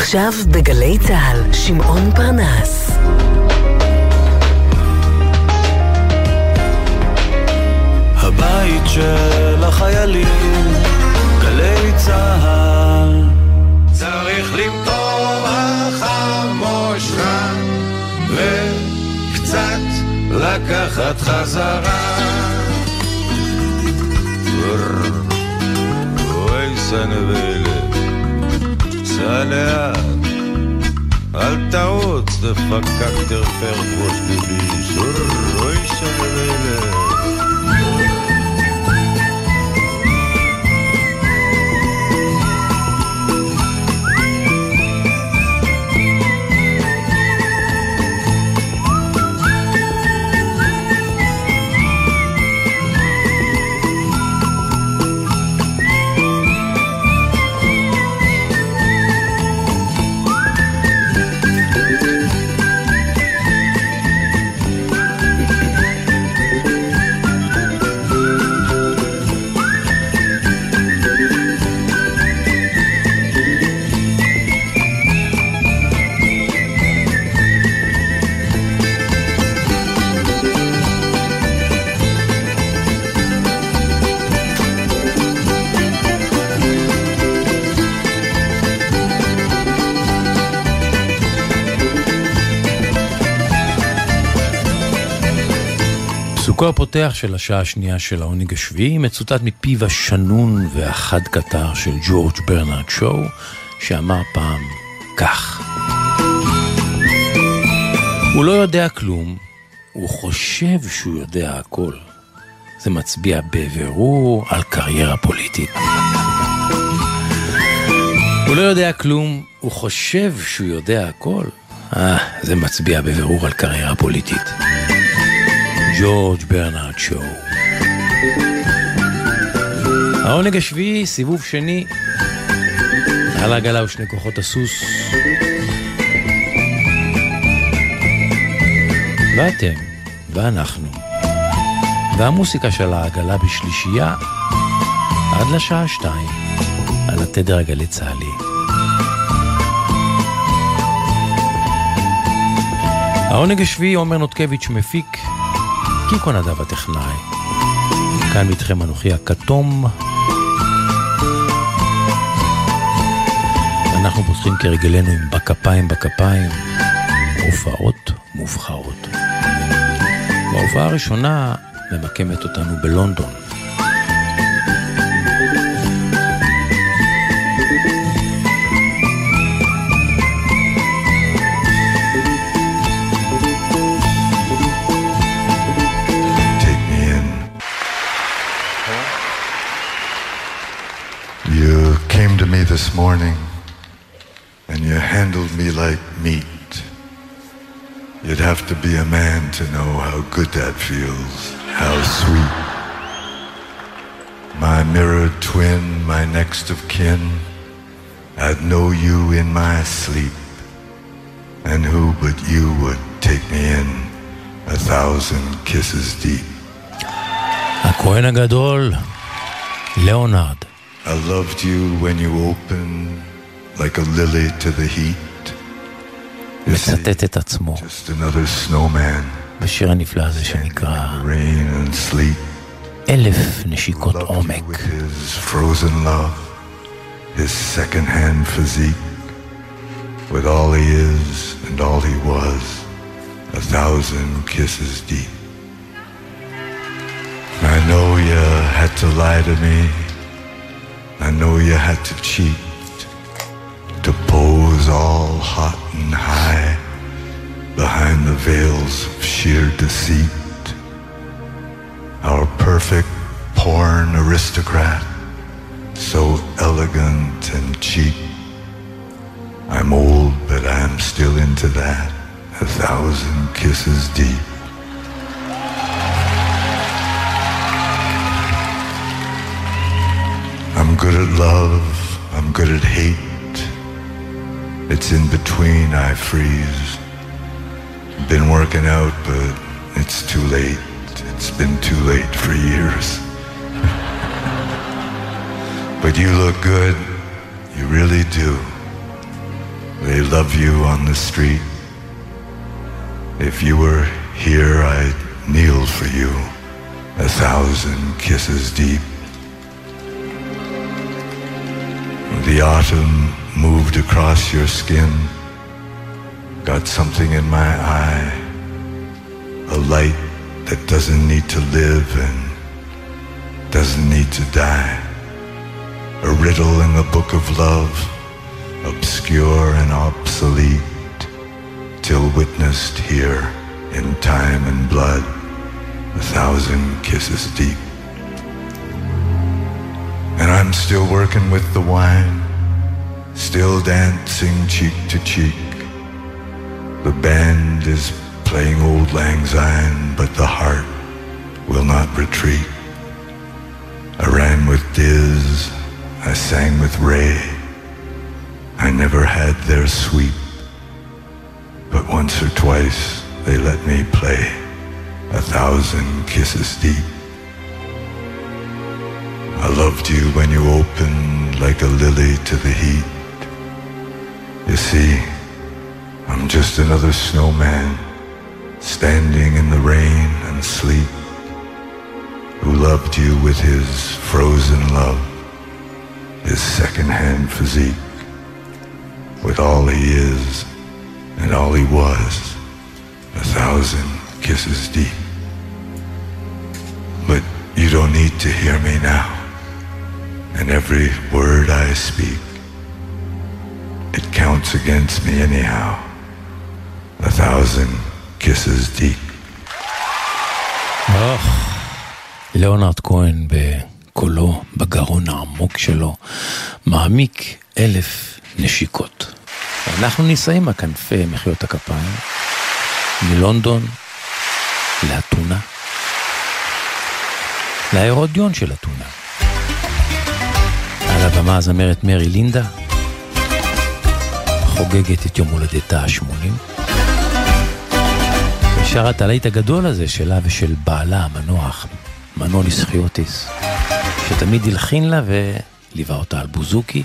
עכשיו בגלי צה"ל, שמעון פרנס. הבית של החיילים, גלי צה"ל. צריך למתוח המושכה וקצת לקחת חזרה. אוי סנבלת, סע לאט, אל תרוץ, דפקק תרפר ראש גביש, אוי סנבלת. פסוקו הפותח של השעה השנייה של העונג השביעי מצוטט מפיו השנון והחד קטר של ג'ורג' ברנרד שואו, שאמר פעם כך: הוא לא יודע כלום, הוא חושב שהוא יודע הכל. זה מצביע בבירור על קריירה פוליטית. הוא לא יודע כלום, הוא חושב שהוא יודע הכל. אה, זה מצביע בבירור על קריירה פוליטית. ג'ורג' ברנרד שואו. העונג השביעי, סיבוב שני, על העגלה ושני כוחות הסוס. ואתם, ואנחנו, והמוסיקה של העגלה בשלישייה, עד לשעה שתיים, על התדר הגלי צה"לי. העונג השביעי, עומר נותקביץ' מפיק, קיקו נדב הטכנאי. כאן איתכם אנוכי הכתום. אנחנו פותחים כרגלנו עם בכפיים בכפיים, הופעות מובחרות. בהופעה הראשונה ממקמת אותנו בלונדון. this morning and you handled me like meat. You'd have to be a man to know how good that feels, how sweet. My mirror twin, my next of kin, I'd know you in my sleep. And who but you would take me a thousand kisses deep. הכהן הגדול, ליאונרד. I loved you when you opened like a lily to the heat. מצטט את עצמו Just another snowman, בשיר הנפלא הזה שנקרא rain and sleet. אלף נשיקות עומק. His frozen love, his second-hand physique, with all he is and all he was, a thousand kisses deep. I know you had to lie to me. I know you had to cheat, to pose all hot and high behind the veils of sheer deceit. Our perfect porn aristocrat, so elegant and cheap. I'm old, but I'm still into that, a thousand kisses deep. I'm good at love, I'm good at hate. It's in between I freeze. Been working out, but it's too late. It's been too late for years. (laughs) but you look good, you really do. They love you on the street. If you were here, I'd kneel for you, a thousand kisses deep. The autumn moved across your skin, got something in my eye, a light that doesn't need to live and doesn't need to die. A riddle in the book of love, obscure and obsolete, till witnessed here in time and blood, a thousand kisses deep. And I'm still working with the wine, still dancing cheek to cheek. The band is playing old lang syne, but the heart will not retreat. I ran with Diz, I sang with Ray. I never had their sweep, but once or twice they let me play a thousand kisses deep. I loved you when you opened like a lily to the heat. You see, I'm just another snowman standing in the rain and sleet who loved you with his frozen love, his second-hand physique, with all he is and all he was, a thousand kisses deep. But you don't need to hear me now. And every word I speak, it counts against me anyhow. A thousand kisses deep. ליאונרד כהן בקולו, בגרון העמוק שלו, מעמיק אלף נשיקות. אנחנו נישאים מכנפי מחיאות הכפיים, מלונדון לאתונה, להרודיון של אתונה. על הבמה הזמרת מרי לינדה, חוגגת את יום הולדתה ה-80. ושרה את הלהיט הגדול הזה שלה ושל בעלה המנוח, מנוליס חיוטיס, שתמיד הלחין לה וליווה אותה על בוזוקי,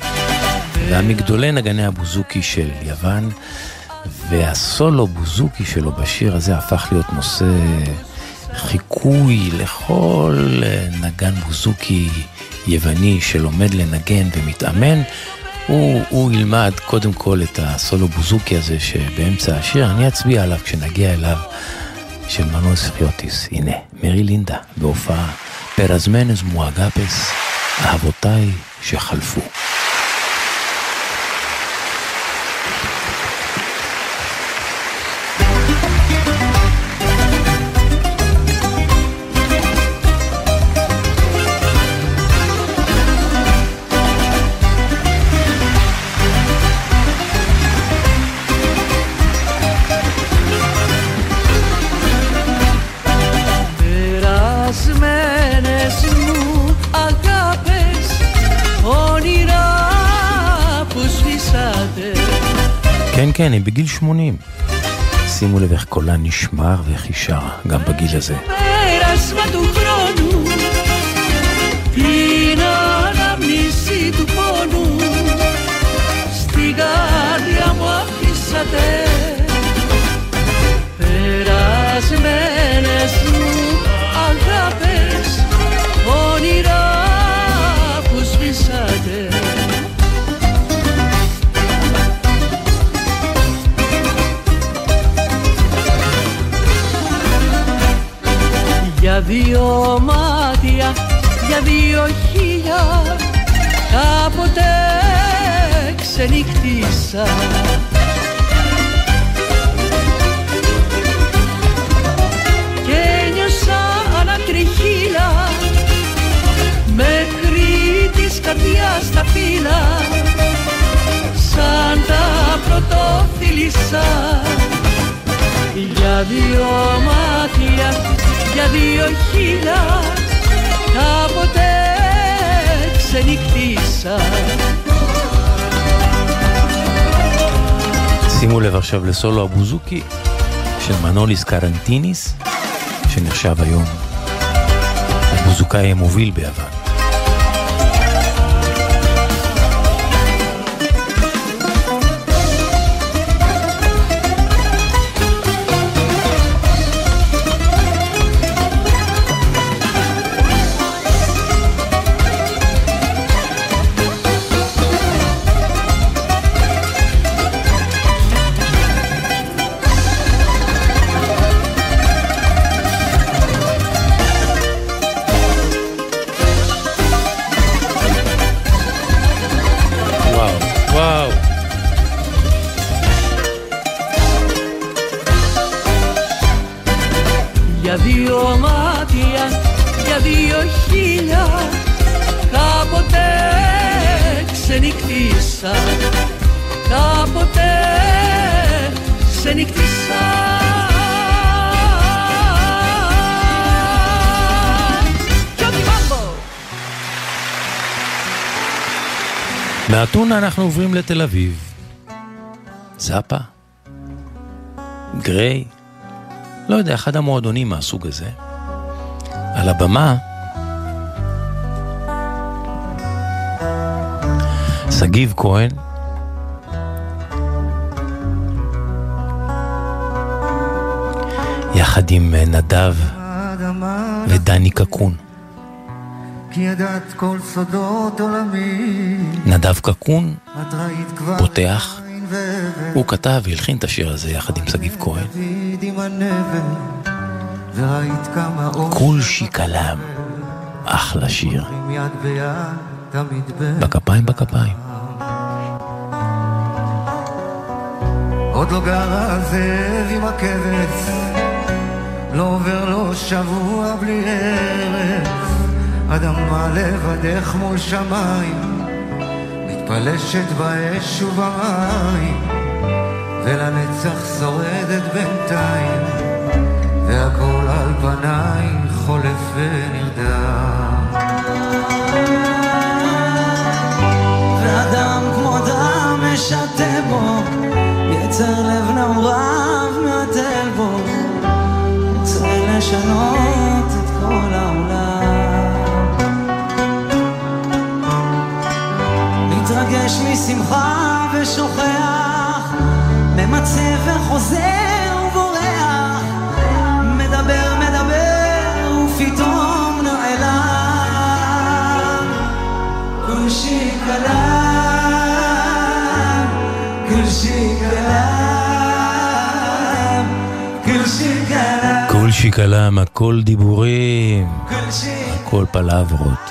והמגדולי נגני הבוזוקי של יוון, והסולו בוזוקי שלו בשיר הזה הפך להיות נושא חיקוי לכל נגן בוזוקי יווני שלומד לנגן ומתאמן. הוא, הוא ילמד קודם כל את הסולו בוזוקי הזה שבאמצע השיר, אני אצביע עליו כשנגיע אליו, של מנוס סחיוטיס. הנה, מרי לינדה, בהופעה פרזמנס מואגפס, אהבותיי שחלפו. כן, כן, היא בגיל 80. שימו לב איך קולה נשמר ואיך היא שרה, גם בגיל הזה. πέρασμα του χρόνου την αναμνήση του πόνου στην καρδιά μου αφήσατε περασμένες μου αγάπες όνειρα που σβήσατε Για δύο μάτια, για δύο χίλια Κάποτε ξενυχτήσα Και νιώσα ανατριχύλα Μέχρι της καρδιάς τα φύλλα Σαν τα πρωτοφίλησα Για δύο μάτια για δύο χίλια κάποτε ξενυχτήσα שימו לב עכשיו לסולו הבוזוקי של מנוליס קרנטיניס, שנחשב היום הבוזוקאי המוביל ביוון. מאתונה אנחנו עוברים לתל אביב. זאפה? גריי? לא יודע, אחד המועדונים מהסוג הזה. על הבמה שגיב כהן, יחד עם אה, נדב ודני קקון. כי ידעת כל סודות עולמי, נדב קקון פותח, הוא כתב והלחין את השיר הזה יחד עם שגיב כהן. כול שיקלם, אחלה שיר. בכפיים בכפיים. עוד לא גר הזאב עם הכבש, לא עובר לו שבוע בלי ארץ, אדמה לבדך מול שמיים, מתפלשת באש ובמים, ולנצח שורדת בינתיים, והכל על פנייך חולף ונרדם. ואדם כמו דם משתה בו, יצר לב נעוריו מהתל בו, רוצה לשנות את כל העולם. מתרגש משמחה ושוכח, ממצה וחוזר ובורח, מדבר מדבר ופתאום נעלם. כושי שיקלם, כושי שיקלם, כושי שיקלם. כושי שיקלם, הכל דיבורים, הכל פלברות.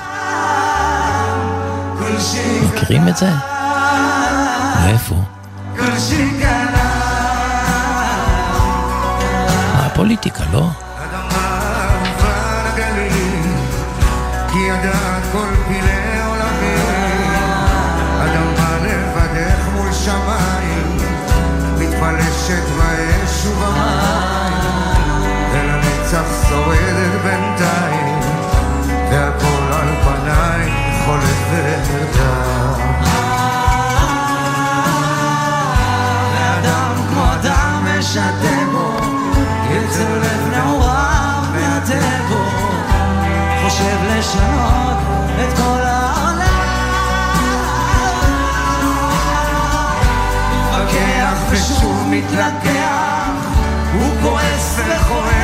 מכירים את זה? מאיפה? הפוליטיקה, לא? שמיים, מתפלשת באש ובמים, ולנצח שורדת בינתיים. חולפת דם. ואדם כמו אדם משתה בו, יצר לב נעוריו מהטבו, חושב לשנות את כל העולם. מתווכח ושוב מתלקח, הוא כועס וחורף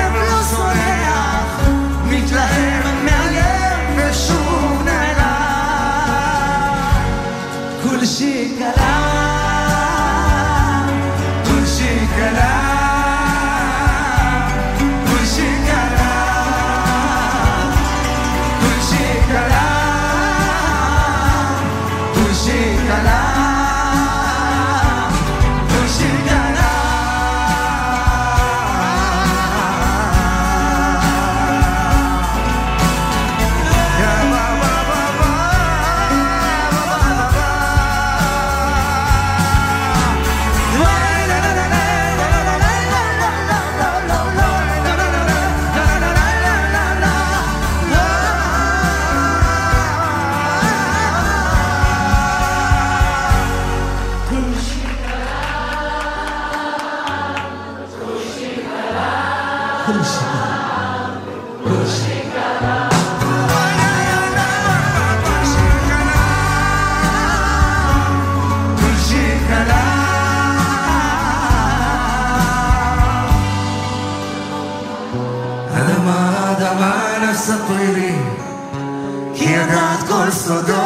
סודות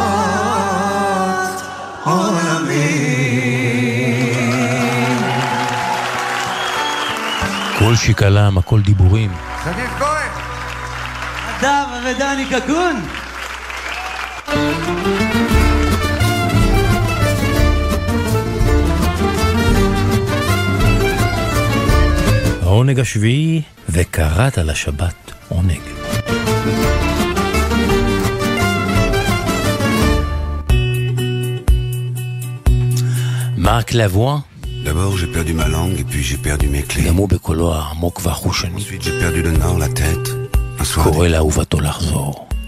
עולמי. כל שיקלם, הכל דיבורים. שגיב כהן. נדב ודני קקון. העונג השביעי, וקראת לשבת D'abord, j'ai perdu ma langue et puis j'ai perdu mes clés. Ensuite, j'ai perdu le nord, la tête. Un soir.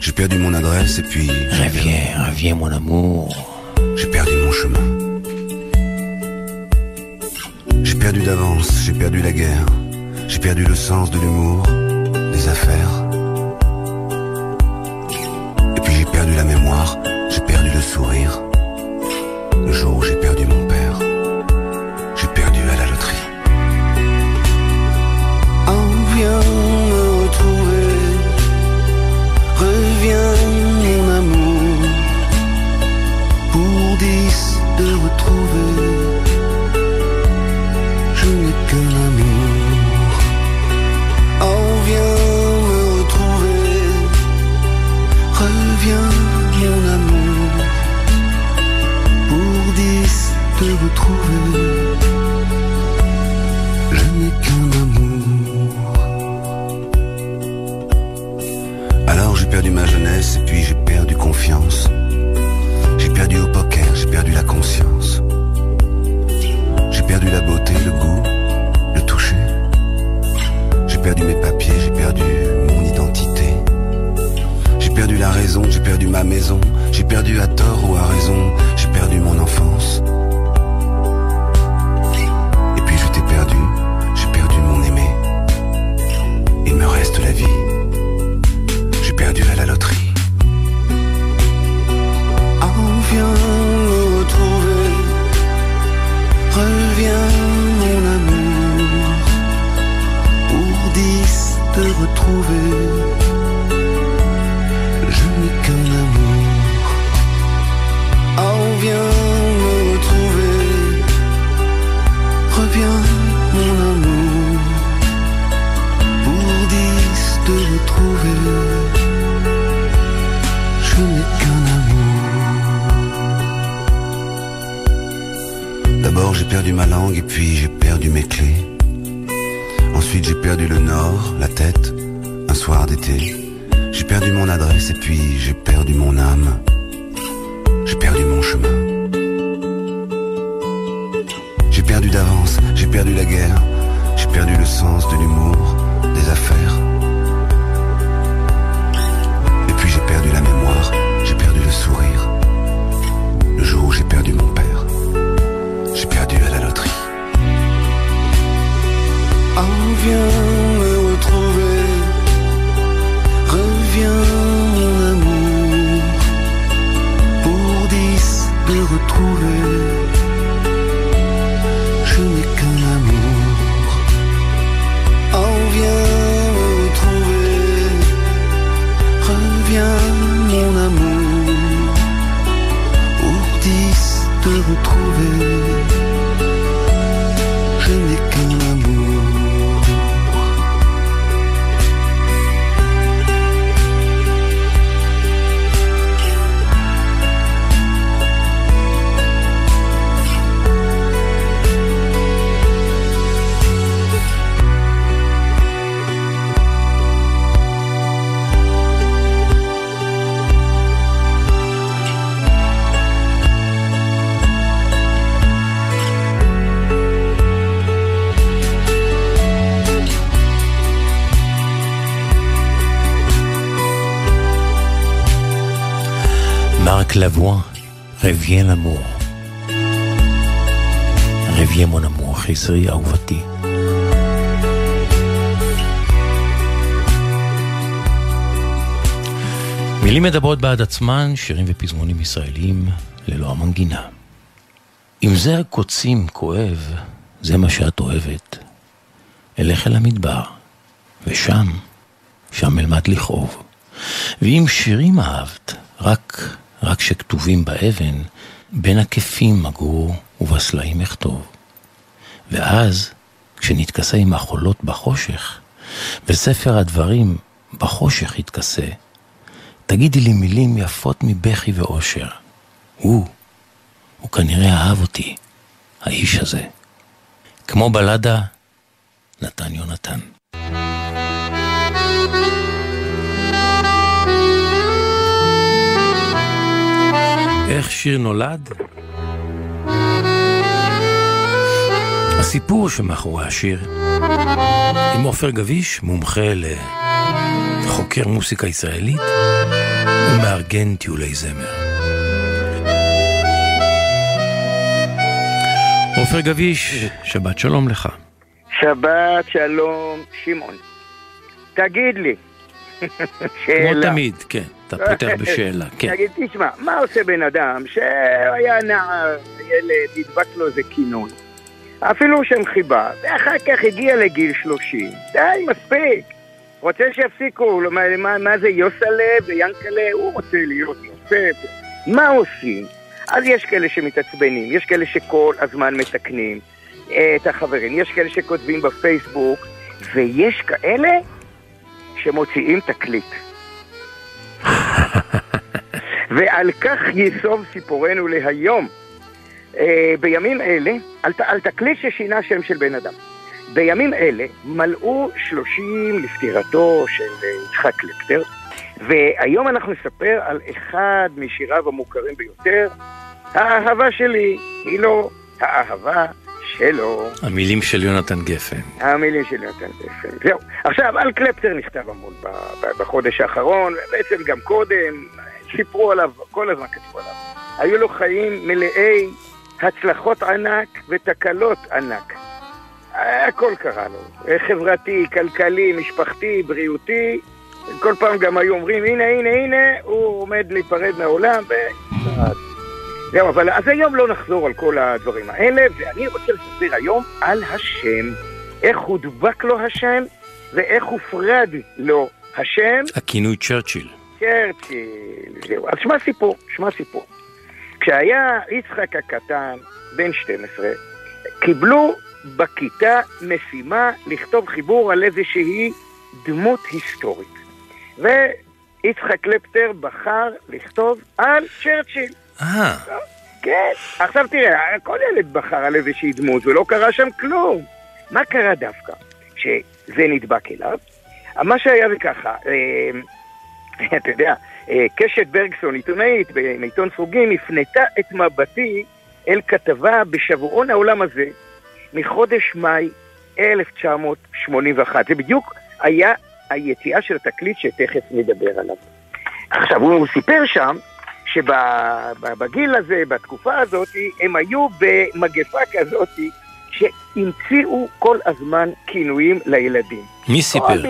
J'ai perdu mon adresse et puis. Reviens, reviens, mon amour. J'ai perdu mon chemin. J'ai perdu d'avance, j'ai perdu la guerre. J'ai perdu le sens de l'humour. Alors j'ai perdu ma jeunesse et puis j'ai perdu confiance. J'ai perdu au poker, j'ai perdu la conscience. J'ai perdu la beauté, le goût, le toucher. J'ai perdu mes papiers, j'ai perdu mon identité. J'ai perdu la raison, j'ai perdu ma maison. J'ai perdu à tort ou à raison, j'ai perdu mon enfance. Je n'ai qu'un amour. Oh, viens me retrouver, reviens mon amour, pour dix te retrouver, je n'ai qu'un amour. D'abord j'ai perdu ma langue et puis j'ai perdu mes clés. Ensuite j'ai perdu le nord, la tête, J'ai perdu mon adresse et puis j'ai perdu mon âme. בעד עצמן, שירים ופזמונים ישראלים ללא המנגינה. אם זר קוצים כואב, זה מה שאת אוהבת. אלך אל המדבר, ושם, שם אלמד לכאוב. ואם שירים אהבת, רק, רק שכתובים באבן, בין הכפים אגור ובסלעים אכתוב. ואז, כשנתכסה עם החולות בחושך, וספר הדברים בחושך יתכסה, תגידי לי מילים יפות מבכי ואושר. הוא, הוא כנראה אהב אותי, האיש הזה. כמו בלדה, נתן יונתן. איך שיר נולד? הסיפור שמאחורי השיר עם עופר גביש, מומחה לחוקר מוסיקה ישראלית ומארגן טיולי זמר. עופר גביש, שבת שלום לך. שבת שלום, שמעון. תגיד לי, (laughs) כמו תמיד, כן, אתה פותח בשאלה, (laughs) כן. תגיד, תשמע, מה עושה בן אדם שהיה נער, ילד, נדבק לו איזה כינוי, אפילו שם חיבה, ואחר כך הגיע לגיל 30, די, מספיק. רוצה שיפסיקו, מה, מה, מה זה יוסלה ויאנקלה, הוא רוצה להיות יוסף. מה עושים? אז יש כאלה שמתעצבנים, יש כאלה שכל הזמן מתקנים אה, את החברים, יש כאלה שכותבים בפייסבוק, ויש כאלה שמוציאים תקליט. (laughs) ועל כך ייסוב סיפורנו להיום. אה, בימים אלה, על, על תקליט ששינה שם של בן אדם. בימים אלה מלאו 30 לפטירתו של אה, יצחק קלפטר, והיום אנחנו נספר על אחד משיריו המוכרים ביותר, האהבה שלי היא לא האהבה שלו. המילים של יונתן גפן. המילים של יונתן גפן. זהו. עכשיו, על קלפטר נכתב המון בחודש האחרון, בעצם גם קודם, סיפרו עליו, כל הזמן כתבו עליו. היו לו חיים מלאי הצלחות ענק ותקלות ענק. הכל קרה לו. חברתי, כלכלי, משפחתי, בריאותי. כל פעם גם היו אומרים, הנה, הנה, הנה, הוא עומד להיפרד מהעולם, ו... זהו, אבל אז היום לא נחזור על כל הדברים האלה, ואני רוצה לספר היום על השם. איך הודבק לו השם, ואיך הופרד לו השם. הכינוי צ'רצ'יל. צ'רצ'יל, זהו. אז שמע סיפור, שמע סיפור. כשהיה יצחק הקטן, בן 12, קיבלו בכיתה משימה לכתוב חיבור על איזושהי דמות היסטורית. ויצחק קלפטר בחר לכתוב על צ'רצ'יל. אה. כן. עכשיו תראה, כל ילד בחר על איזושהי דמות ולא קרה שם כלום. מה קרה דווקא? שזה נדבק אליו. מה שהיה זה ככה, אה, (laughs) אתה יודע, אה, קשת ברגסון, עיתונאית בעיתון סרוגים, הפנתה את מבטי אל כתבה בשבועון העולם הזה מחודש מאי 1981. זה בדיוק היה היציאה של התקליט שתכף נדבר עליו. עכשיו, הוא סיפר שם שבגיל הזה, בתקופה הזאת, הם היו במגפה כזאת שהמציאו כל הזמן כינויים לילדים. מי סיפר?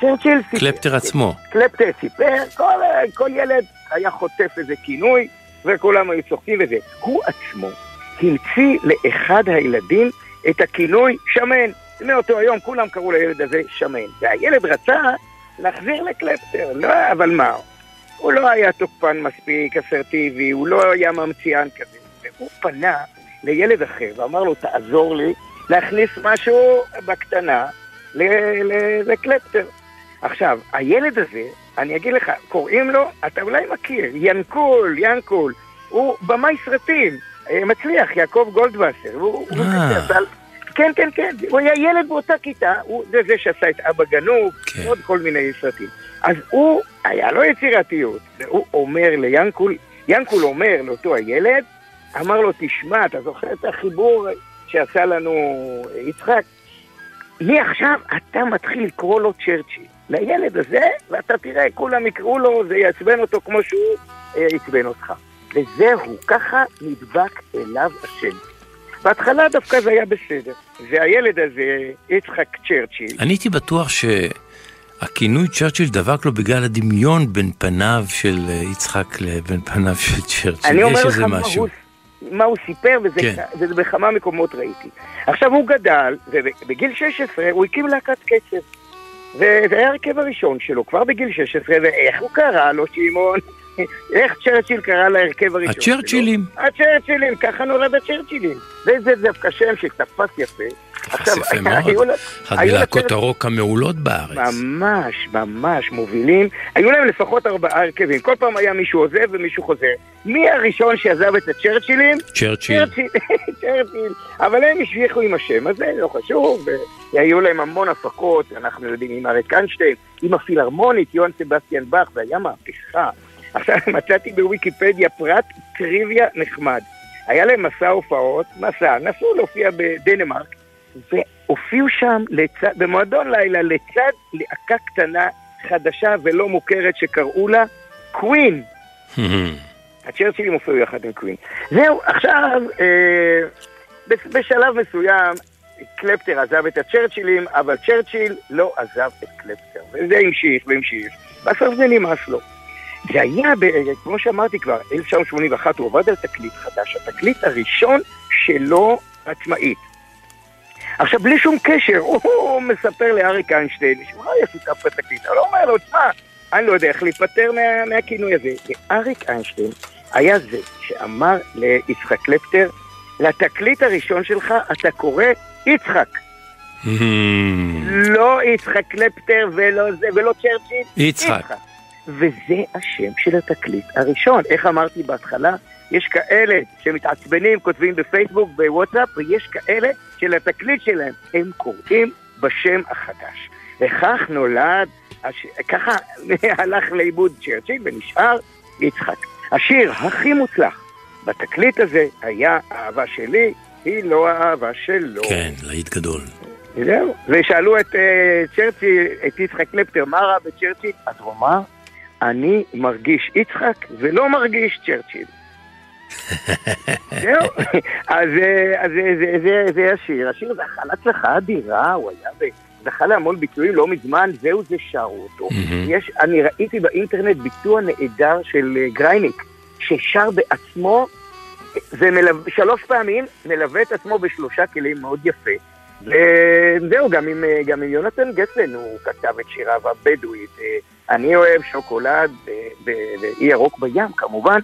צ'רצ'יל סיפר. קלפטר עצמו. קלפטר סיפר, כל, כל ילד היה חוטף איזה כינוי, וכולם היו צוחקים וזה. הוא עצמו המציא לאחד הילדים את הכינוי שמן. מאותו היום כולם קראו לילד הזה שמן. והילד רצה להחזיר לקלפטר, לא, אבל מה? הוא לא היה תוקפן מספיק אסרטיבי, הוא לא היה ממציאן כזה. והוא פנה לילד אחר ואמר לו, תעזור לי להכניס משהו בקטנה לקלפטר. עכשיו, הילד הזה, אני אגיד לך, קוראים לו, אתה אולי מכיר, ינקול, ינקול, הוא במאי סרטים, מצליח, יעקב גולדווסר. הוא, הוא אה. עשה- כן, כן, כן, הוא היה ילד באותה כיתה, הוא זה זה שעשה את אבא גנוב, עוד כל מיני סרטים. אז הוא, היה לו יצירתיות, והוא אומר ליאנקול, ינקול אומר לאותו הילד, אמר לו, תשמע, אתה זוכר את החיבור שעשה לנו יצחק? מעכשיו אתה מתחיל לקרוא לו צ'רצ'יל. לילד הזה, ואתה תראה, כולם יקראו לו, זה יעצבן אותו כמו שהוא אה, עצבן אותך. וזהו, ככה נדבק אליו השם. בהתחלה דווקא זה היה בסדר. והילד הזה, יצחק צ'רצ'יל, אני הייתי בטוח שהכינוי צ'רצ'יל דבק לו בגלל הדמיון בין פניו של אה, יצחק לבין פניו של צ'רצ'יל. אני אומר יש לך איזה מה משהו. הוא, מה הוא סיפר, וזה, כן. וזה בכמה מקומות ראיתי. עכשיו הוא גדל, ובגיל 16 הוא הקים להקת קצב. וזה היה הרכב הראשון שלו, כבר בגיל 16, ואיך הוא קרא לו, שמעון? איך צ'רצ'יל קרא להרכב הראשון שלו? הצ'רצ'ילים. הצ'רצ'ילים, ככה נולד הצ'רצ'ילים. וזה דווקא שם שתפס יפה. תפס יפה מאוד. היו אחת היו מלהקות הרוק המעולות בארץ. ממש, ממש מובילים. היו להם לפחות ארבעה הרכבים. כל פעם היה מישהו עוזב ומישהו חוזר. מי הראשון שעזב את הצ'רצ'ילים? צ'רצ'יל. צ'רצ'יל. (laughs) אבל הם המשיכו עם השם הזה, לא חשוב. והיו להם המון הפקות, אנחנו יודעים, עם אריק איינשטיין, עם הפילהרמונית, יוהאן סבסטיאן באך, זה היה מהפכה. עכשיו (laughs) מצאתי בוויקיפדיה פרט טריוויה נחמד. היה להם מסע הופעות, מסע, נסעו להופיע בדנמרק, והופיעו שם לצד, במועדון לילה לצד להקה קטנה, חדשה ולא מוכרת שקראו לה קווין. (laughs) הצ'רצ'ילים הופיעו יחד עם קווין. זהו, עכשיו, אה, בש- בשלב מסוים, קלפטר עזב את הצ'רצ'ילים, אבל צ'רצ'יל לא עזב את קלפטר. וזה המשיך והמשיך, בסוף זה נמאס לו. זה היה, ב, כמו שאמרתי כבר, 1981 הוא עבד על תקליט חדש, התקליט הראשון שלו עצמאית. עכשיו, בלי שום קשר, (laughs) הוא מספר לאריק איינשטיין, שהוא לא היה שותף בתקליט, אבל הוא אומר לו, תשמע, אני לא יודע איך להיפטר מה, מהכינוי הזה. ואריק איינשטיין היה זה שאמר ליצחק קלפטר, לתקליט הראשון שלך אתה קורא יצחק. לא יצחק קלפטר ולא זה, ולא צ'רצ'יל. יצחק. וזה השם של התקליט הראשון. איך אמרתי בהתחלה? יש כאלה שמתעצבנים, כותבים בפייסבוק, בוואטסאפ, ויש כאלה שלתקליט שלהם הם קוראים בשם החדש. וכך נולד, הש... ככה (laughs) הלך לאיבוד צ'רצ'יל ונשאר יצחק. השיר הכי מוצלח בתקליט הזה היה אהבה שלי, היא לא האהבה שלו. כן, להיט גדול. זהו. ושאלו את uh, צ'רצ'יל, את יצחק קלפטר, מה רע בצ'רצ'יל? אז הוא אמר, אני מרגיש יצחק ולא מרגיש צ'רצ'יל. זהו. אז אה, אז זה- זה- זה- זה השיר. השיר זכה להצלחה אדירה, הוא היה ב... זכה להמון ביצועים לא מזמן, זהו זה שרו אותו. יש, אני ראיתי באינטרנט ביצוע נהדר של אה, גרייניק, ששר בעצמו, ושלוש פעמים מלווה את עצמו בשלושה כלים מאוד יפה. וזהו, גם עם, אה, גם עם יונתן גפן הוא כתב את שיריו הבדואית. אני אוהב שוקולד ואי ירוק בים, כמובן.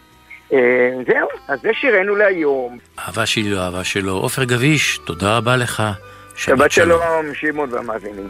אה, זהו, אז זה שירנו להיום. אהבה שלי לא אהבה שלו. עופר גביש, תודה רבה לך. שבת שלום, שמעון והמאזינים.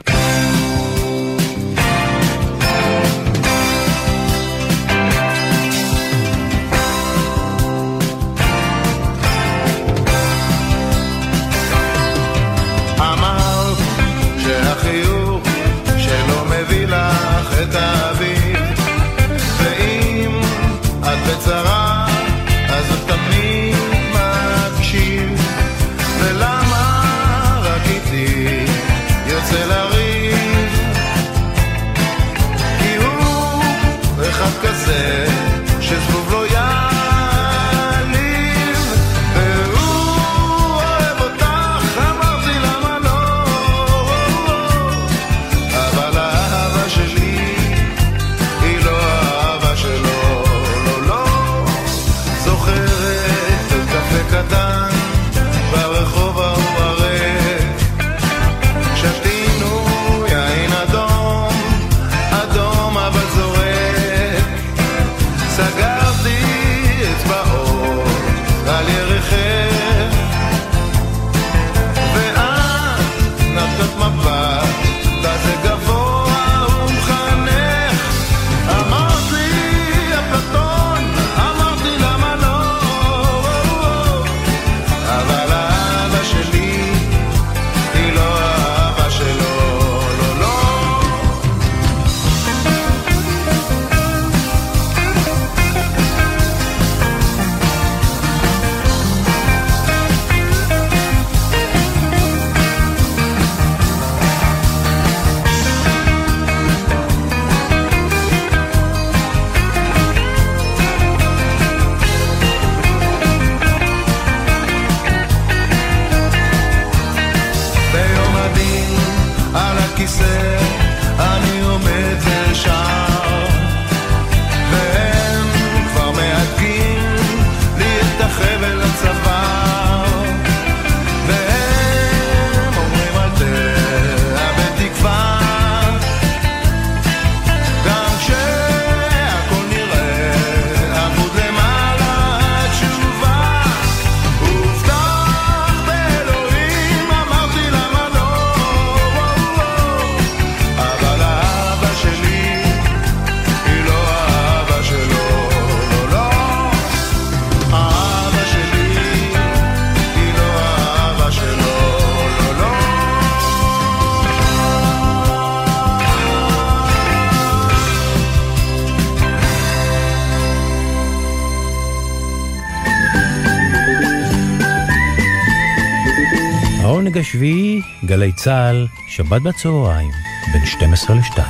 השביעי, גלי צה"ל, שבת בצהריים, בין 12 ל-2.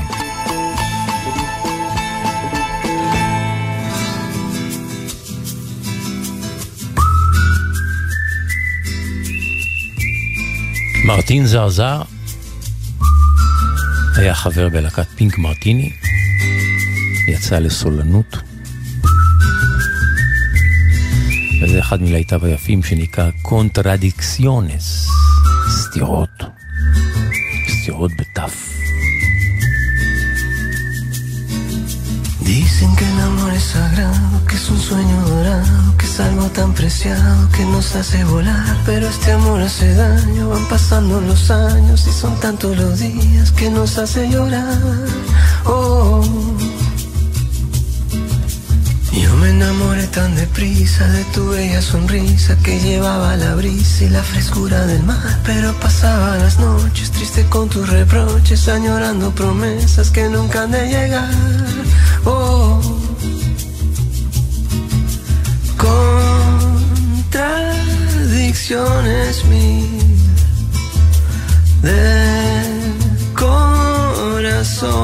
מרטין זרזר היה חבר בלהקת פינק מרטיני, יצא לסולנות. וזה אחד מלהיטיו היפים שנקרא קונטרדיקציונס, סתירות, סתירות בתף. Dicen que el amor es sagrado, que es un sueño dorado, que es algo tan preciado que nos hace volar. Pero este amor hace daño, van pasando los años y son tantos los días que nos hace llorar. Oh, yo me enamoré tan deprisa de tu bella sonrisa que llevaba la brisa y la frescura del mar. Pero pasaba las noches triste con tus reproches, añorando promesas que nunca han de llegar. Oh, contradicciones mil del corazón.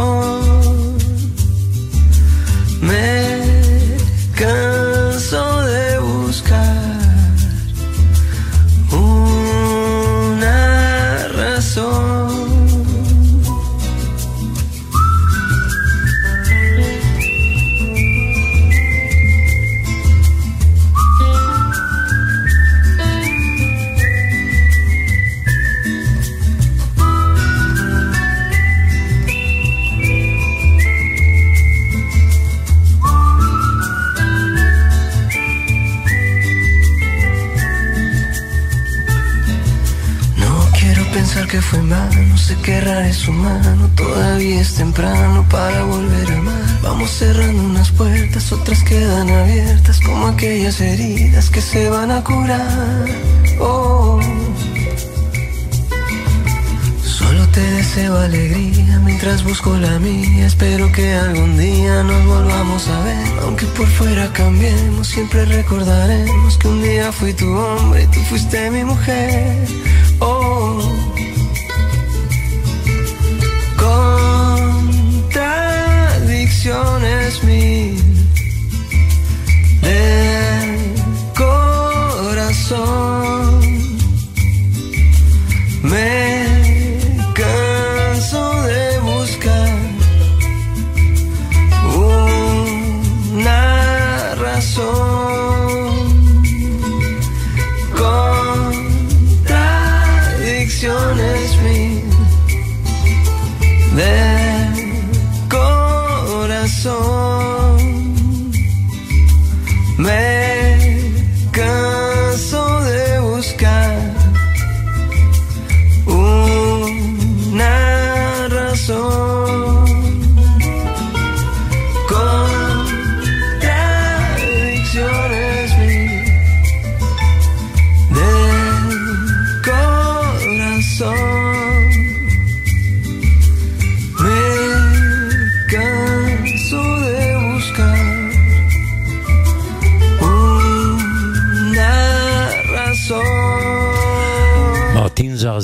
Me gun. Sé que errar es humano, todavía es temprano para volver a amar. Vamos cerrando unas puertas, otras quedan abiertas, como aquellas heridas que se van a curar. Oh, solo te deseo alegría mientras busco la mía. Espero que algún día nos volvamos a ver, aunque por fuera cambiemos, siempre recordaremos que un día fui tu hombre y tú fuiste mi mujer. Contradicciones mil del corazón. Me canso de buscar una razón.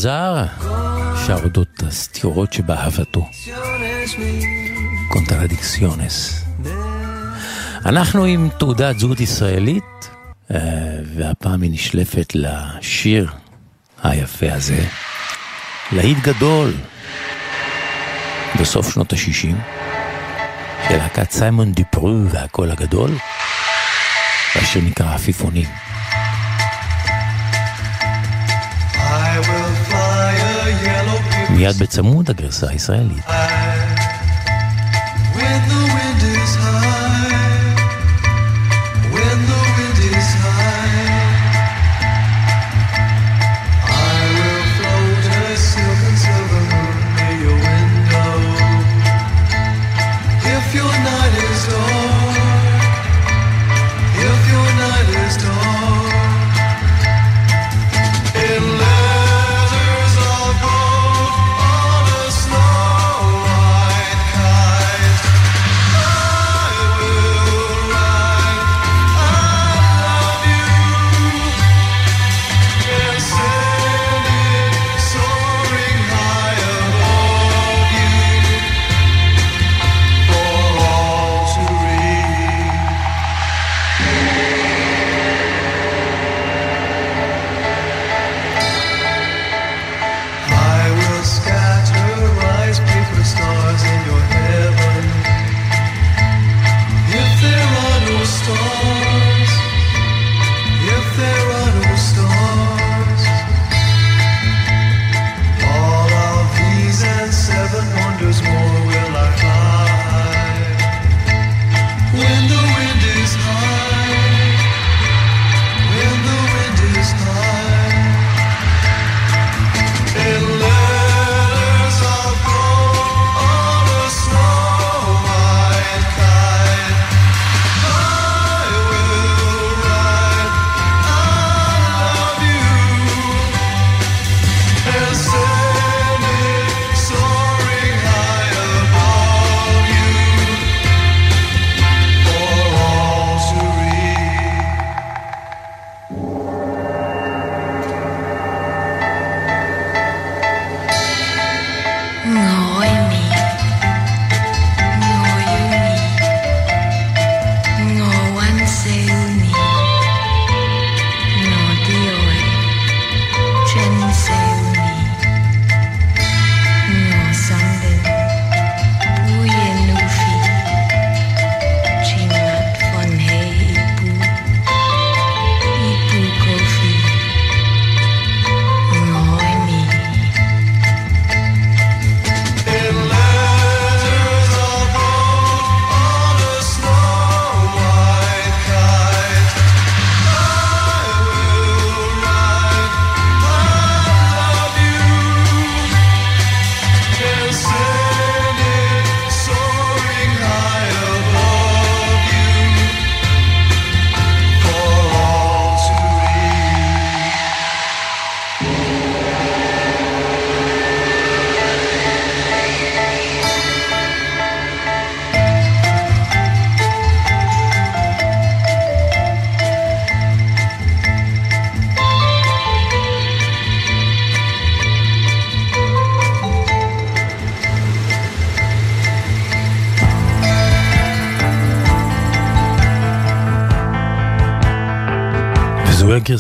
זרזר שר אודות הסתירות שבאהבתו. Contradicciones. אנחנו עם תעודת זהות ישראלית, אה, והפעם היא נשלפת לשיר היפה הזה. להיט גדול בסוף שנות ה-60, של להקת סיימון דיפרי והקול הגדול, אשר נקרא עפיפונים. מיד בצמוד הגרסה הישראלית.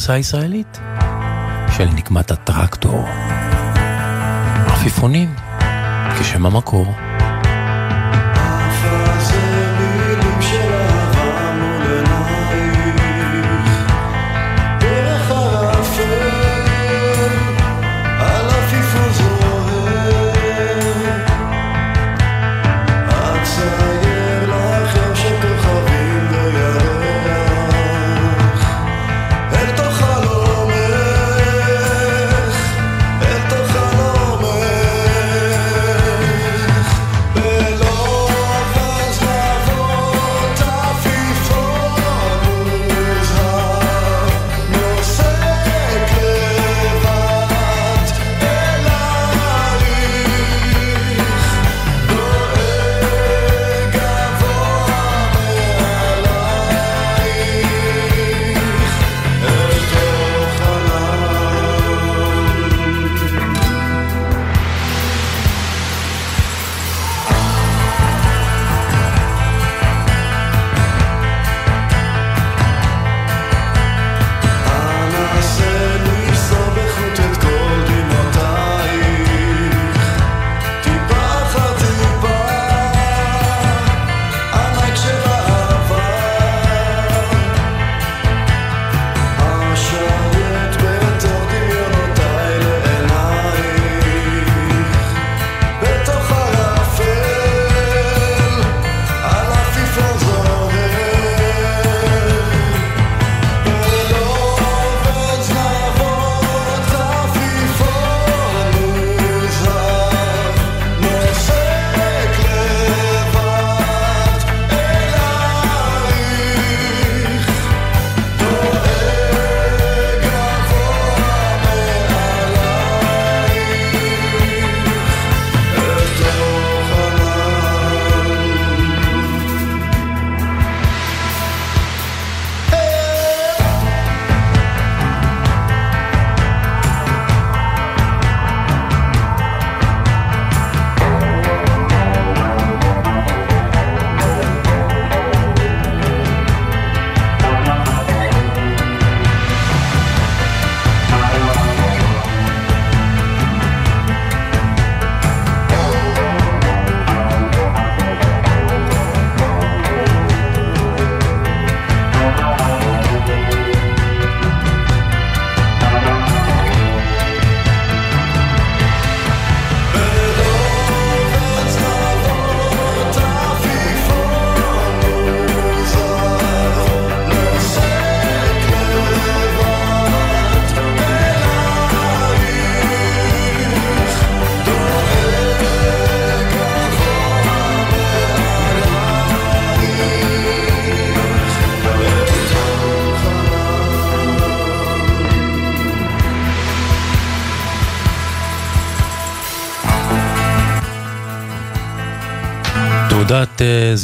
זוהי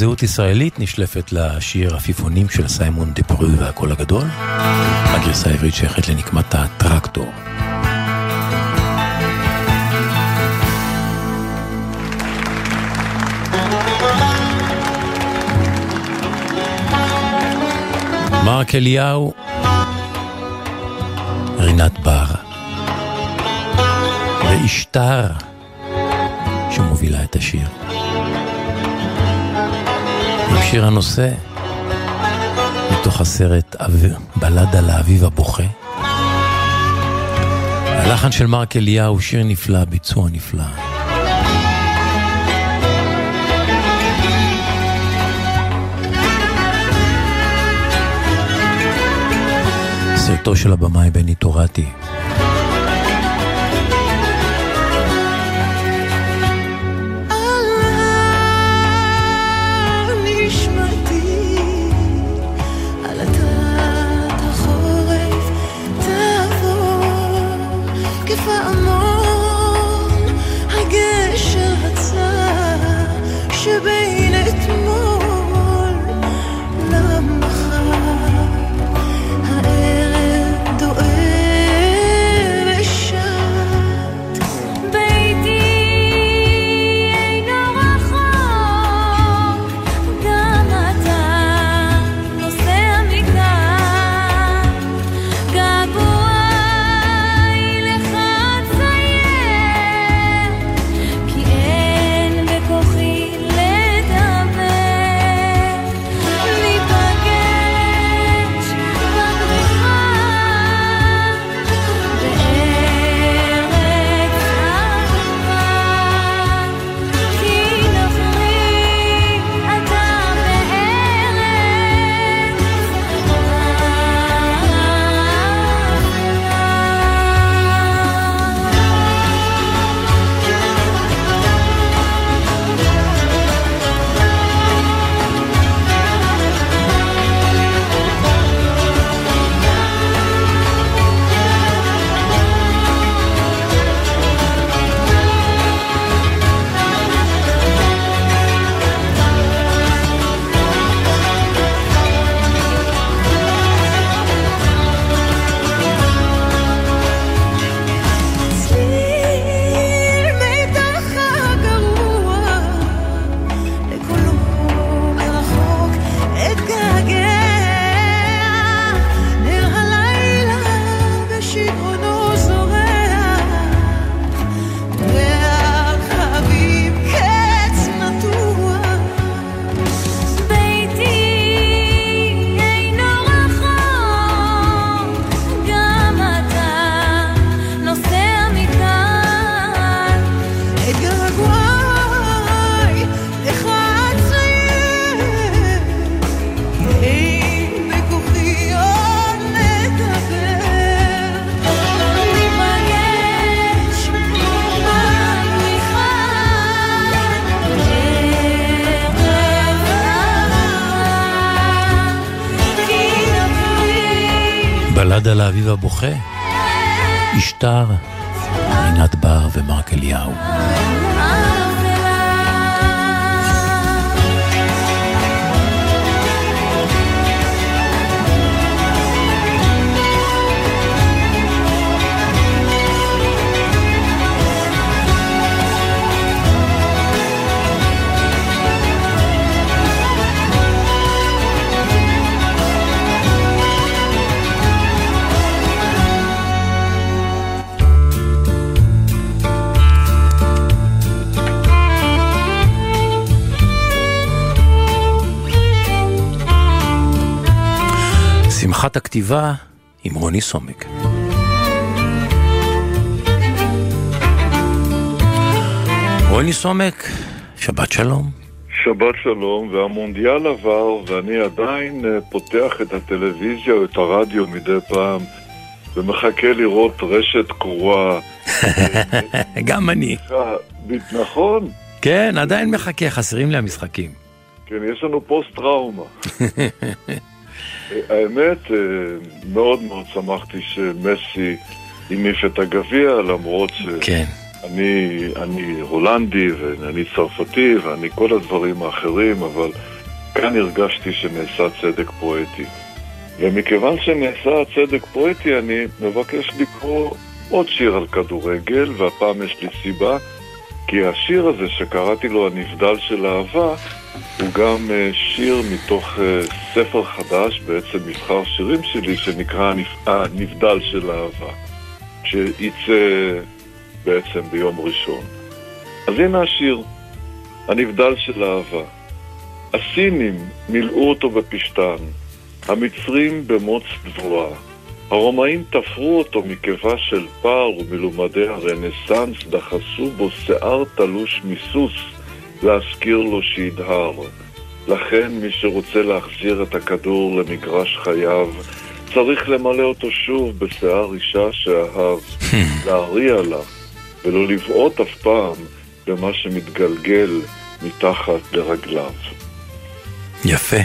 זהות ישראלית נשלפת לשיר עפיפונים של סיימון דה פרו והקול הגדול, הגרסה העברית שייכת לנקמת הטרקטור. מרק אליהו, רינת בר, ואשתר שמובילה את השיר. שיר הנושא מתוך הסרט אב- בלדה לאביב הבוכה. הלחן של מרק אליהו, שיר נפלא, ביצוע נפלא. סרטו של הבמאי בני טורטי. הכתיבה עם רוני סומק. רוני סומק, שבת שלום. שבת שלום, והמונדיאל עבר, ואני עדיין אה, פותח את הטלוויזיה או את הרדיו מדי פעם, ומחכה לראות רשת קרועה. (laughs) גם אני. נכון, כן, עדיין מחכה, חסרים לי המשחקים. כן, יש לנו פוסט-טראומה. (laughs) האמת, אה, מאוד מאוד שמחתי שמסי הניף את הגביע, למרות ש... כן. אני, אני הולנדי ואני צרפתי ואני כל הדברים האחרים, אבל כאן הרגשתי שנעשה צדק פואטי. ומכיוון שנעשה צדק פואטי, אני מבקש לקרוא עוד שיר על כדורגל, והפעם יש לי סיבה, כי השיר הזה שקראתי לו הנבדל של אהבה הוא גם אה, שיר מתוך אה, ספר חדש, בעצם מבחר שירים שלי, שנקרא הנבדל של אהבה, שיצא בעצם ביום ראשון. אז הנה השיר, הנבדל של אהבה. הסינים מילאו אותו בפשתן, המצרים במוץ דבורה, הרומאים תפרו אותו מקיבה של פר ומלומדי הרנסאנס דחסו בו שיער תלוש מסוס להזכיר לו שידהר. לכן מי שרוצה להחזיר את הכדור למגרש חייו צריך למלא אותו שוב בשיער אישה שאהב, להריע לה ולא לבעוט אף פעם במה שמתגלגל מתחת לרגליו. יפה.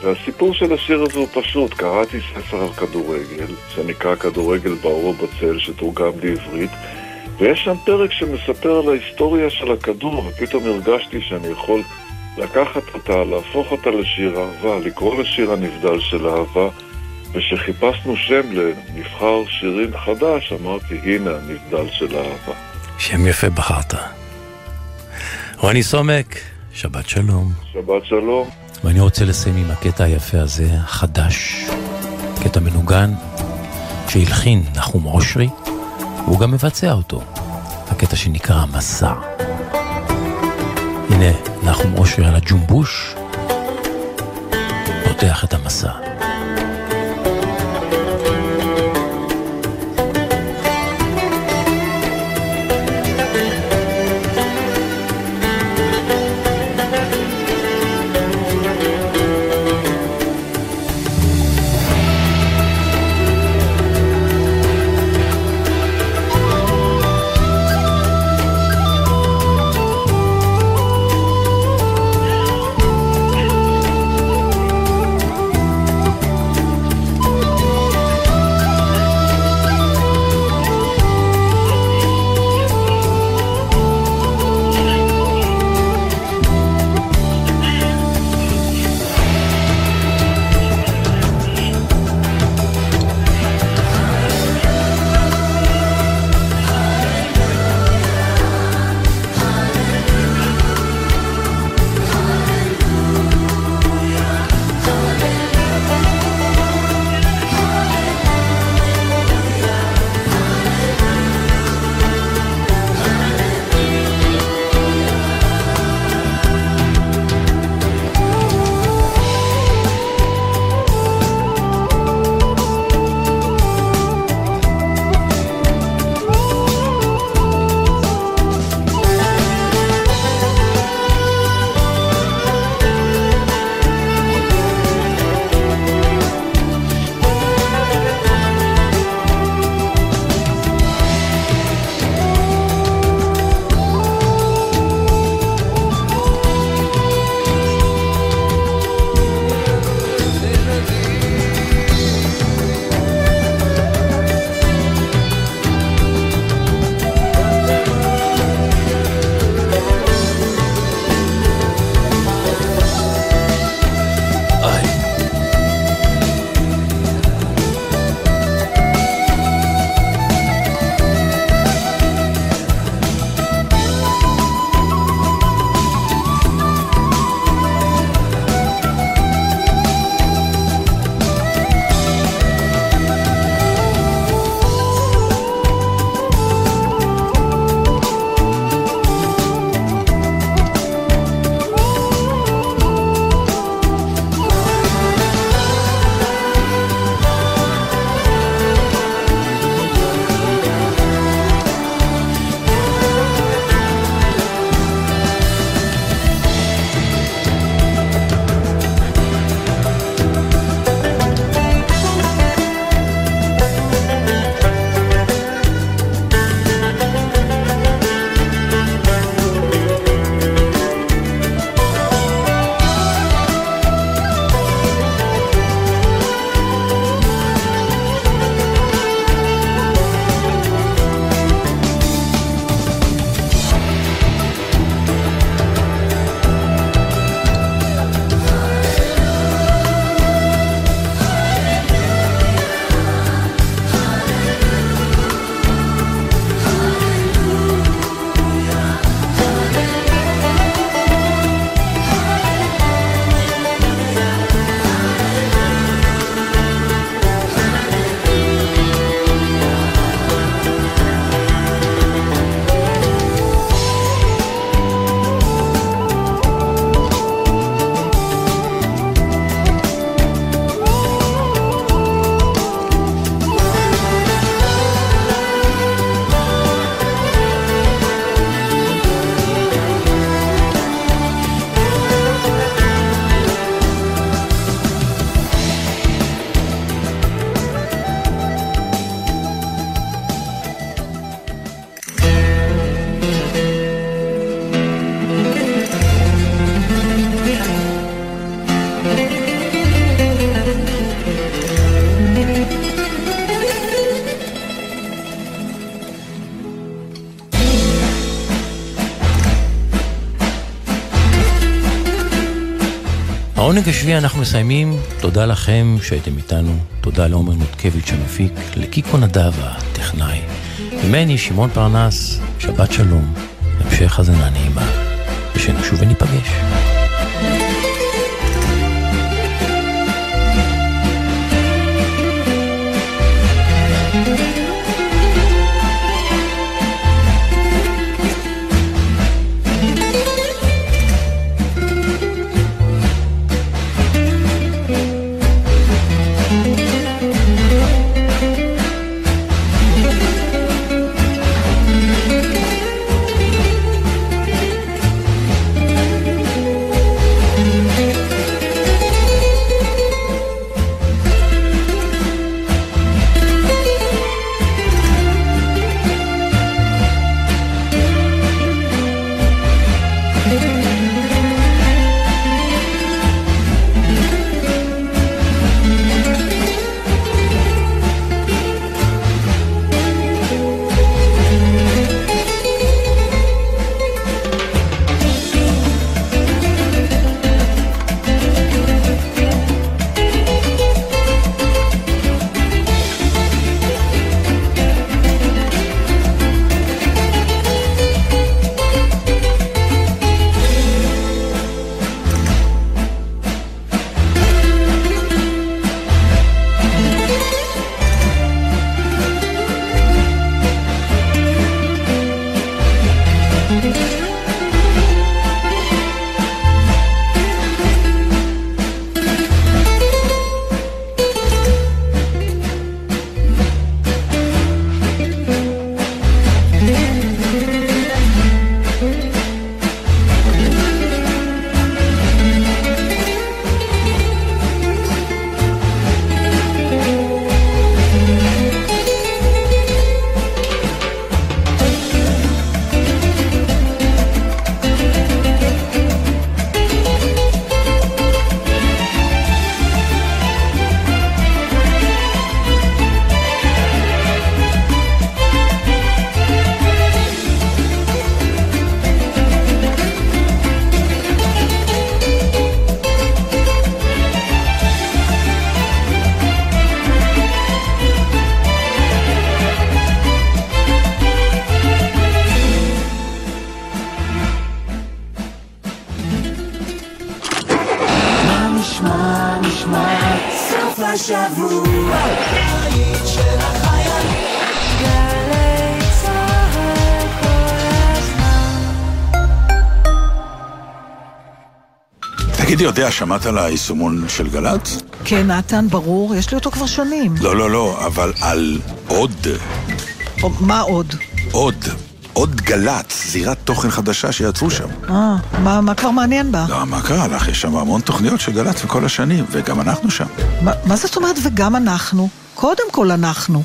והסיפור של השיר הזה הוא פשוט, קראתי ספר על כדורגל, שנקרא כדורגל באור ובצל, שתורגם לעברית, ויש שם פרק שמספר על ההיסטוריה של הכדור, ופתאום הרגשתי שאני יכול לקחת אותה, להפוך אותה לשיר אהבה, לקרוא לשיר הנבדל של אהבה, וכשחיפשנו שם לנבחר שירים חדש, אמרתי, הנה הנבדל של אהבה. שם יפה בחרת. רוני סומק, שבת שלום. שבת שלום. ואני רוצה לסיים עם הקטע היפה הזה, החדש, קטע מנוגן, שהלחין נחום אושרי, והוא גם מבצע אותו, הקטע שנקרא המסע. הנה, נחום אושרי על הג'ומבוש, פותח את המסע. העונג השביעי אנחנו מסיימים. תודה לכם שהייתם איתנו. תודה לעומר נותקביץ' המפיק, לקיקו נדב הטכנאי. ממני, שמעון פרנס, שבת שלום, המשך האזנה נעימה, ושנשוב וניפגש. שמעת על היישומון של גל"צ? כן, נתן, ברור, יש לי אותו כבר שנים. לא, לא, לא, אבל על עוד. או, מה עוד? עוד. עוד גל"צ, זירת תוכן חדשה שיצרו שם. אה, מה, מה כבר מעניין בה? לא, מה קרה לך? יש שם המון תוכניות של גל"צ וכל השנים, וגם אנחנו שם. מה, מה זאת אומרת וגם אנחנו? קודם כל אנחנו.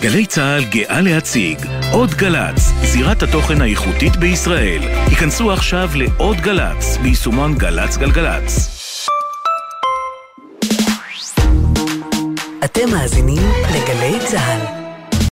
גלי צה"ל גאה להציג עוד גל"צ, זירת התוכן האיכותית בישראל. היכנסו עכשיו לעוד גל"צ, ביישומון גל"צ גלגלצ. אתם מאזינים לגלי צה"ל.